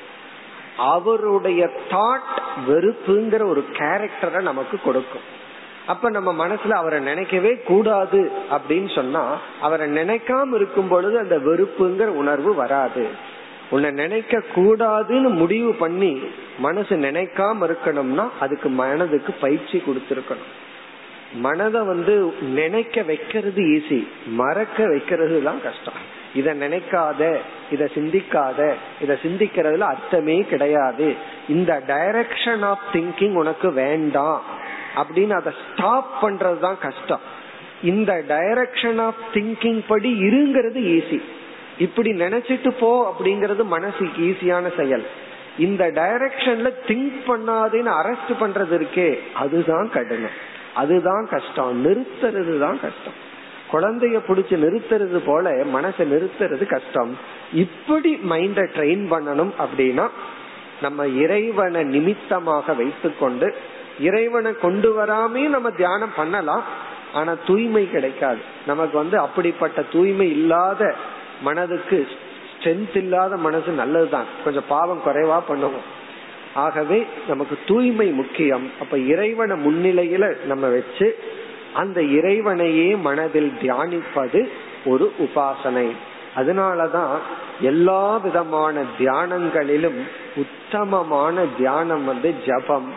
அவருடைய தாட் வெறுப்புங்கிற ஒரு கேரக்டரை நமக்கு கொடுக்கும். அப்ப நம்ம மனசுல அவரை நினைக்கவே கூடாது அப்படின்னு சொன்னா அவரை நினைக்காம இருக்கும் பொழுது அந்த வெறுப்புங்கிற உணர்வு வராது. உன்னை நினைக்க கூடாதுன்னு முடிவு பண்ணி மனசு நினைக்காம இருக்கணும்னா அதுக்கு மனதுக்கு பயிற்சி கொடுத்துருக்கணும். மனதை வந்து நினைக்க வைக்கிறது ஈஸி மறக்க வைக்கிறது தான் கஷ்டம். இத நினைக்காத இத சிந்திக்காத இத சிந்திக்கிறதுல அர்த்தமே கிடையாது. இந்த டைரக்ஷன் ஆஃப் திங்கிங் உனக்கு வேண்டாம் அப்படின்னு அதை ஸ்டாப் பண்றதுதான் கஷ்டம். இந்த டைரக்ஷன் ஆஃப் திங்கிங் படி இருங்கிறது ஈஸி இப்படி நினைச்சிட்டு போ அப்படிங்கறது மனசுக்கு ஈஸியான செயல். இந்த டைரக்ஷன்ல திங்க் பண்ணாதேன்னு அரெஸ்ட் பண்றது இருக்கே அதுதான் கடினம். அதுதான் கஷ்டம். நிறுத்துறது தான் கஷ்டம். குழந்தைய பிடிச்சு நிறுத்துறது போல மனசை நிறுத்துறது கஷ்டம். இப்படி மைண்ட ட்ரெயின் பண்ணணும் அப்படின்னா நம்ம இறைவனை நிமித்தமாக வைத்துக்கொண்டு இறைவனை கொண்டு வராமே நம்ம தியானம் பண்ணலாம் ஆனா தூய்மை கிடைக்காது. நமக்கு வந்து அப்படிப்பட்ட தூய்மை இல்லாத மனதுக்கு ஸ்ட்ரென்த் இல்லாத மனசு நல்லதுதான். கொஞ்சம் பாவம் குறைவா பண்ணுவோம். ஆகவே நமக்கு தூய்மை முக்கியம். அப்ப இறைவனை முன்னிலையில நம்ம வச்சு அந்த இறைவனையே மனதில் தியானிப்பது ஒரு உபாசனை. அதனாலதான் எல்லா விதமான தியானங்களிலும் உத்தமமான தியானம் வந்து ஜபம்.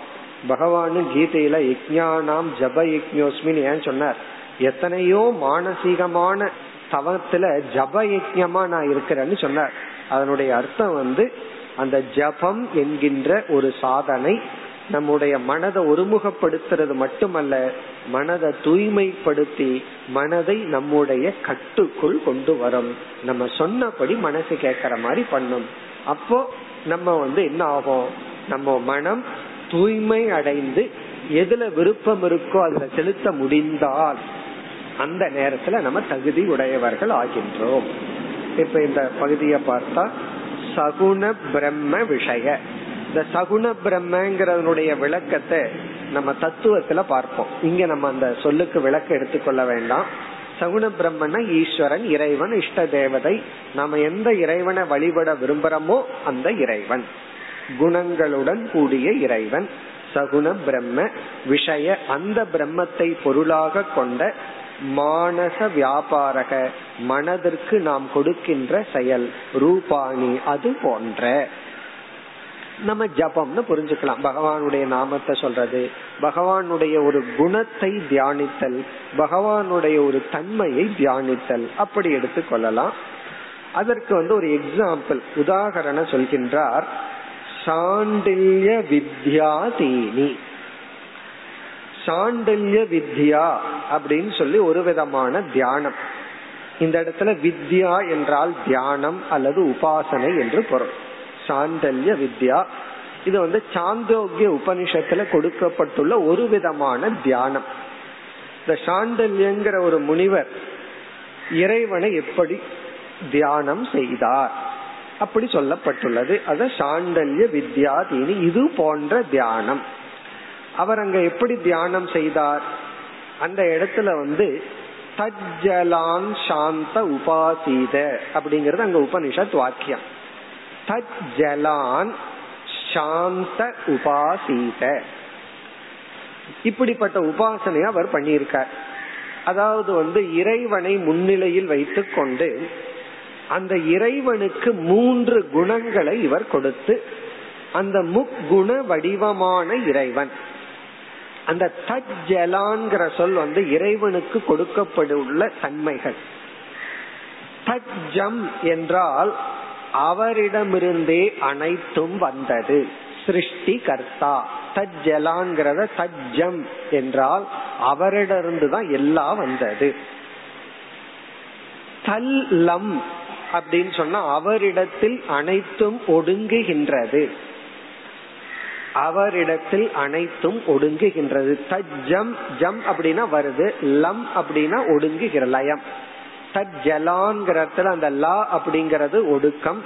பகவானு கீதையில யஜ்ஞானாம் ஜப யஜ்ஞோஸ்மின் ஏன் சொன்னார்? எத்தனையோ மானசீகமான தவத்துல ஜப யஜ்யமா நான் இருக்கிறேன்னு சொன்னார். அதனுடைய அர்த்தம் வந்து அந்த ஜபம் என்கின்ற ஒரு சாதனை நம்முடைய மனதை ஒருமுகப்படுத்துறது மட்டுமல்ல மனதை தூய்மைப்படுத்தி மனதை நம்முடைய கட்டுக்குள் கொண்டு வரும். நம்ம சொன்னபடி மனசு கேட்கற மாதிரி பண்ணும். அப்போ நம்ம வந்து என்ன ஆகும்? நம்ம மனம் தூய்மை அடைந்து எதுல விருப்பம் இருக்கோ அதுல செலுத்த முடிந்தால் அந்த நேரத்துல நம்ம தகுதி உடையவர்கள் ஆகின்றோம். இப்ப இந்த பகுதியை பார்த்தா சகுண பிரம்ம விஷய. இந்த சகுண பிரம்மங்கிறதனுடைய விளக்கத்தை நம்ம தத்துவத்துல பார்ப்போம். இங்க நம்ம அந்த சொல்லுக்கு விளக்க எடுத்துக்கொள்ள வேண்டாம். சகுண பிரம்மன்னா ஈஸ்வரன் இறைவன் இஷ்ட தேவதை. நாம எந்த இறைவனை வழிபட விரும்புறோமோ அந்த இறைவன். குணங்களுடன் கூடிய இறைவன். சகுண பிரம்ம விஷய அந்த பிரம்மத்தை பொருளாக கொண்ட மானச வியாபாரக மனதிற்கு நாம் கொடுக்கின்ற செயல் ரூபாணி அது போன்ற நம்ம ஜபம்னு புரிஞ்சுக்கலாம். பகவானுடைய நாமத்தை சொல்றது பகவானுடைய ஒரு குணத்தை தியானித்தல் பகவானுடைய ஒரு தன்மையை தியானித்தல் அப்படி எடுத்துக்கொள்ளலாம் அதற்கு வந்து ஒரு எக்ஸாம்பிள் உதாகரணம் சொல்கின்றார். சாண்டில்ய வித்யா தீனி. சாண்டல்ய வித்யா அப்படின்னு சொல்லி ஒரு விதமான தியானம். இந்த இடத்துல வித்யா என்றால் தியானம் அல்லது உபாசனை என்று பொருள். சாண்டல்ய வித்யா. இது வந்து சாந்தோக்கிய உபனிஷத்துல கொடுக்கப்பட்டுள்ள ஒரு விதமான தியானம். இந்த சாண்டல்யங்கிற ஒரு முனிவர் இறைவனை எப்படி தியானம் செய்தார். அப்படி சொல்லப்பட்டுள்ளது. அது சாண்டல்ய வித்யாதீனி இது போன்ற தியானம். அவர் அங்க எப்படி தியானம் செய்தார்? அந்த இடத்துல வந்து தஜ்ஜலான் சாந்த உபாசீத அப்படிங்கறது அங்க உபனிஷத் வாக்கியம். தஜ்ஜலான் சாந்த உபாசீத. இப்படிப்பட்ட உபாசனையை அவர் பண்ணியிருக்கார். அதாவது வந்து இறைவனை முன்னிலையில் வைத்துக் கொண்டு அந்த இறைவனுக்கு மூன்று குணங்களை இவர் கொடுத்து அந்த முக்குண வடிவமான இறைவன். அந்த தஜ்ஜலான்கிற சொல் வந்து இறைவனுக்கு கொடுக்கப்பட்டுள்ள தன்மைகள். தஜ்ஜம் என்றால் அவரிடமிருந்தே அனைத்தும் வந்தது. சிருஷ்டி கர்த்தா தஜ்ஜலான்கிறத தஜ்ஜம் என்றால் அவரிடமிருந்து தான் எல்லாம் வந்தது. தல்லம் அப்படின்னு சொன்னா அவரிடத்தில் அனைத்தும் ஒடுங்குகின்றது. அவரிடத்தில் அனைத்தும் ஒடுங்குகின்றது. தஜ்ஜம் ஜம் அப்படின்னா வருது லம் அப்படின்னா ஒடுங்குகிற லயம். தஜ்ஜலான்கிறதுல அந்த லா அப்படிங்கறது ஒடுக்கம்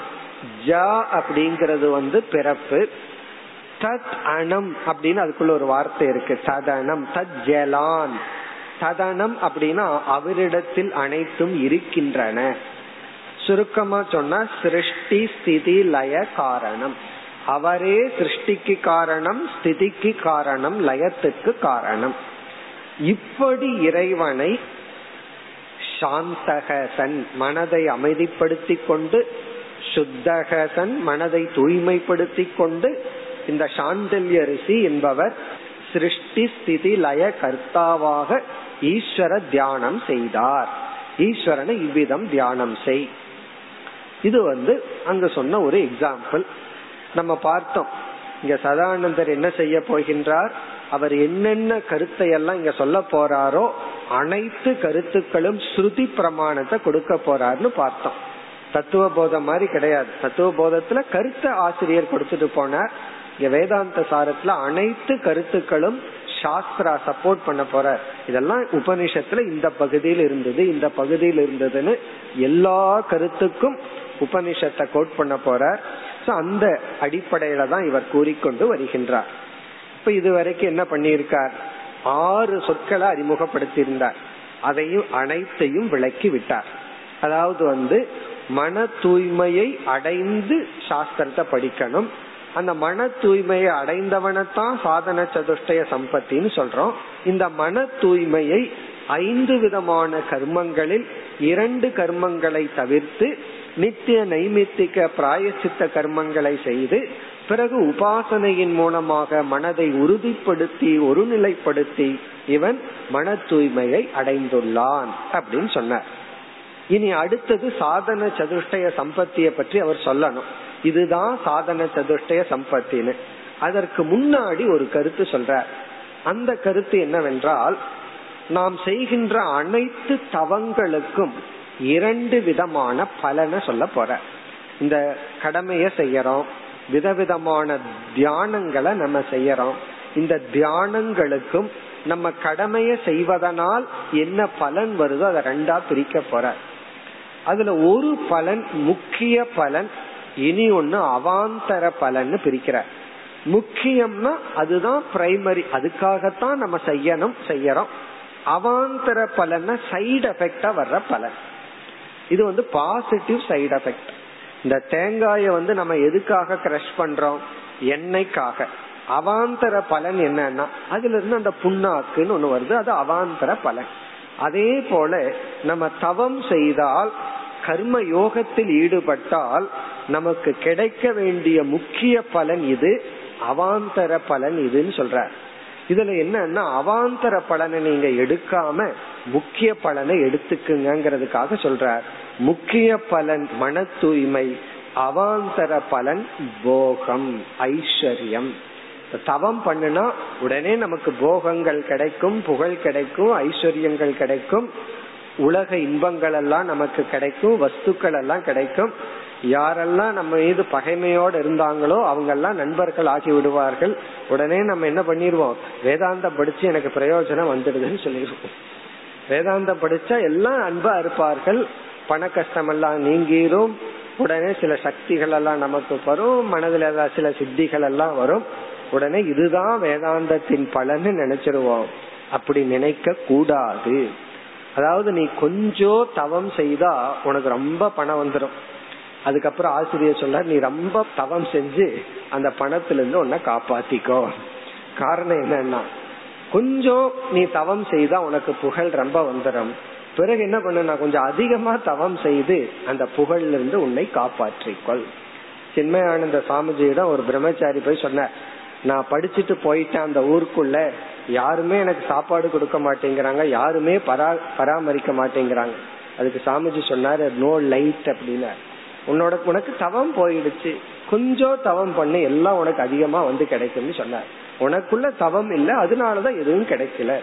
ஜ அப்படிங்கிறது வந்து பிறப்பு தத் அனம் அப்படின்னு அதுக்குள்ள ஒரு வார்த்தை இருக்கு ததனம் தத் ஜலான் ததனம் அப்படின்னா அவரிடத்தில் அனைத்தும் இருக்கின்றன. சுருக்கமா சொன்னா சிருஷ்டி ஸ்திதி லய காரணம். அவரே சிருஷ்டிக்கு காரணம் ஸ்திதிக்கு காரணம் லயத்துக்கு காரணம். இப்படி இறைவனை சாந்தகசன் மனதை அமைதிப்படுத்தி கொண்டு சுத்தகசன் மனதை தூய்மைப்படுத்தி கொண்டு இந்த சாண்டல்ய ரிஷி என்பவர் சிருஷ்டி ஸ்திதி லய கர்த்தாவாக ஈஸ்வர தியானம் செய்தார். ஈஸ்வரனை இவ்விதம் தியானம் செய். இது வந்து அங்க சொன்ன ஒரு எக்ஸாம்பிள் நம்ம பார்த்தோம். இங்க சதானந்தர் என்ன செய்ய போகின்றார்? அவர் என்னென்ன கருத்தை எல்லாம் இங்க சொல்ல போறாரோ அனைத்து கருத்துக்களும் ஸ்ருதி பிரமாணத்தை கொடுக்க போறாருன்னு பார்த்தோம். தத்துவ போதம் மாதிரி கிடையாது. தத்துவ போதத்துல கருத்தை ஆசிரியர் கொடுத்துட்டு போனார். இங்க வேதாந்த சாரத்துல அனைத்து கருத்துக்களும் சாஸ்திரா சப்போர்ட் பண்ண போற இதெல்லாம் உபனிஷத்துல இந்த பகுதியில் இருந்தது இந்த பகுதியில் இருந்ததுன்னு எல்லா கருத்துக்கும் உபனிஷத்தை கோட் பண்ண போற அந்த அடிப்படையில தான் இவர் கூறிக்கொண்டு வருகின்றார். இப்ப இதுவரைக்கும் என்ன பண்ணியிருக்கார்? ஆறு சொற்களை அறிமுகப்படுத்தியிருந்தார். அதையும் அனைத்தையும் விளக்கி விட்டார். அதாவது வந்து மன தூய்மையை அடைந்து சாஸ்திரத்தை படிக்கணும். அந்த மன தூய்மையை அடைந்தவனைத்தான் சாதன சதுஷ்டய சம்பத்தின்னு சொல்றோம். இந்த மன தூய்மையை ஐந்து விதமான கர்மங்களில் இரண்டு கர்மங்களை தவிர்த்து நித்திய நைமித்திக பிராயசித்த கர்மங்களை செய்து பிறகு உபாசனையின் மூலமாக மனதை உறுதிப்படுத்தி ஒருநிலைப்படுத்தி இவன் மன தூய்மையை அடைந்துள்ளான் அப்படின்னு சொன்னார். இனி அடுத்தது சாதன சதுஷ்டய சம்பத்திய பற்றி அவர் சொல்லணும். இதுதான் சாதன சதுஷ்டய சம்பத்தின்னு. அதற்கு முன்னாடி ஒரு கருத்து சொல்றார். அந்த கருத்து என்னவென்றால் நாம் செய்கின்ற அனைத்து தவங்களுக்கும் இரண்டு விதமான பலனை சொல்ல போற இந்த கடமைய செய்யறோம் விதவிதமான தியானங்களை நம்ம செய்யறோம். இந்த தியானங்களுக்கும் நம்ம கடமைய செய்வதனால் என்ன பலன் வருதோ அதை ரெண்டா பிரிக்க போற. அதுல ஒரு பலன் முக்கிய பலன் இனி ஒன்னு அவாந்தர பலன் பிரிக்கிற. முக்கியம்னா அதுதான் பிரைமரி அதுக்காகத்தான் நம்ம செய்யணும் செய்யறோம். அவாந்தர பலன் சைடு எஃபெக்டா வர்ற பலன். இது வந்து பாசிட்டிவ் சைடு எஃபெக்ட் இந்த தேங்காய வந்து நம்ம எதுக்காக கிரஷ் பண்றோம்? எண்ணெய்க்காக. அவாந்தர பலன் என்னன்னா அதுல இருந்து அந்த புண்ணாக்குன்னு ஒண்ணு வருது. அது அவாந்தர பலன். அதே போல நம்ம தவம் செய்தால் கர்ம யோகத்தில் ஈடுபட்டால் நமக்கு கிடைக்க வேண்டிய முக்கிய பலன் இது அவாந்தர பலன் இதுன்னு சொல்ற இதுல என்னன்னா அவாந்தர பலனை நீங்க எடுக்காம முக்கிய பலனை எடுத்துக்குங்கிறதுக்காக சொல்றார். முக்கிய பலன் மன தூய்மை அவாந்தர பலன் போகம் ஐஸ்வர்யம். தவம் பண்ணுனா உடனே நமக்கு போகங்கள் கிடைக்கும் புகழ் கிடைக்கும் ஐஸ்வர்யங்கள் கிடைக்கும் உலக இன்பங்கள் எல்லாம் நமக்கு கிடைக்கும் வஸ்துக்கள் எல்லாம் கிடைக்கும். யாரெல்லாம் நம்ம மீது பகைமையோடு இருந்தாங்களோ அவங்க எல்லாம் நண்பர்கள் ஆகி விடுவார்கள் உடனே நம்ம என்ன பண்ணிடுவோம் வேதாந்தம் படிச்சு எனக்கு பிரயோஜனம் வந்துடுதுன்னு சொல்லிடுவோம் வேதாந்தம் படிச்சா எல்லாம் அன்பா இருப்பார்கள். பண கஷ்டம் எல்லாம் நீங்கிரும். உடனே சில சக்திகள் எல்லாம் நமக்கு வரும். மனதில் சில சித்திகள் எல்லாம் வரும். உடனே இதுதான் வேதாந்தத்தின் பலன்னு நினைச்சிருவோம். அப்படி நினைக்க கூடாது அதாவது நீ கொஞ்சம் தவம் செய்தா உனக்கு ரொம்ப பணம் வந்துடும் அதுக்கப்புறம் ஆசிரியர் சொல்ல நீ ரொம்ப தவம் செஞ்சு அந்த பணத்துல இருந்து உன்னை காப்பாத்திக்கோ. காரணம் என்னன்னா கொஞ்சம் நீ தவம் செய்தா உனக்கு புகழ் ரொம்ப வந்துடும் பிறகு என்ன பண்ண கொஞ்சம் அதிகமா தவம் செய்து அந்த புகழ்ல இருந்து உன்னை காப்பாற்றிக்கொள். சின்மயானந்த சாமிஜியிடம் ஒரு பிரம்மச்சாரி போய் சொன்ன நான் படிச்சுட்டு போயிட்டேன் அந்த ஊருக்குள்ள யாருமே எனக்கு சாப்பாடு கொடுக்க மாட்டேங்கிறாங்க யாருமே பரா பராமரிக்க மாட்டேங்கிறாங்க. அதுக்கு சாமிஜி சொன்னாரு நோ லைட் அப்படின்னு உன்னோட உனக்கு தவம் போயிடுச்சு கொஞ்சம் தவம் பண்ணு எல்லாம் உனக்கு அதிகமா வந்து கிடைக்கும்னு சொன்னார். உனக்குள்ள தவம் இல்ல அதனாலதான் எதுவும் கிடைக்கல.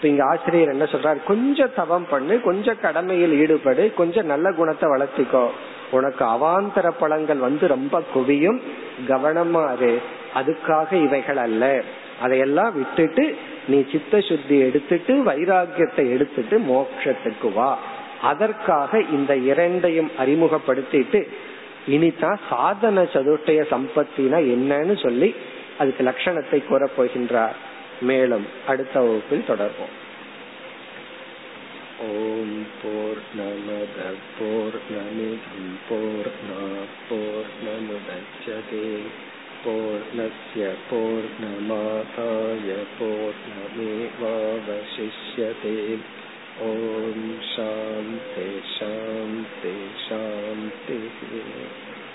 இப்ப இங்க ஆசிரியர் என்ன சொல்றாரு? கொஞ்சம் தவம் பண்ணு கொஞ்சம் கடமையில் ஈடுபடு கொஞ்சம் நல்ல குணத்தை வளர்த்திக்கோ. உனக்கு அவாந்தர பழங்கள் வந்து ரொம்ப குவியும். கவனமா அது அதுக்காக இவைகள் அல்ல. அதையெல்லாம் விட்டுட்டு நீ சித்த சுத்தி எடுத்துட்டு வைராகியத்தை எடுத்துட்டு மோட்சத்துக்கு வா. அதற்காக இந்த இரண்டையும் அறிமுகப்படுத்திட்டு இனிதான் சாதன சதுர்டய சம்பத்தினா என்னன்னு சொல்லி அதுக்கு லட்சணத்தை கூறப் போகின்றார். மேலும் அடுத்த வகுப்பில் தொடர்போம் ஓம் போர் நமத போர் நமிதம் போர் போர் நமுதச்சதே पूर्णस्य पूर्णमादाय पूर्णमेवावशिष्यते ॐ शान्ति शान्ति शान्ति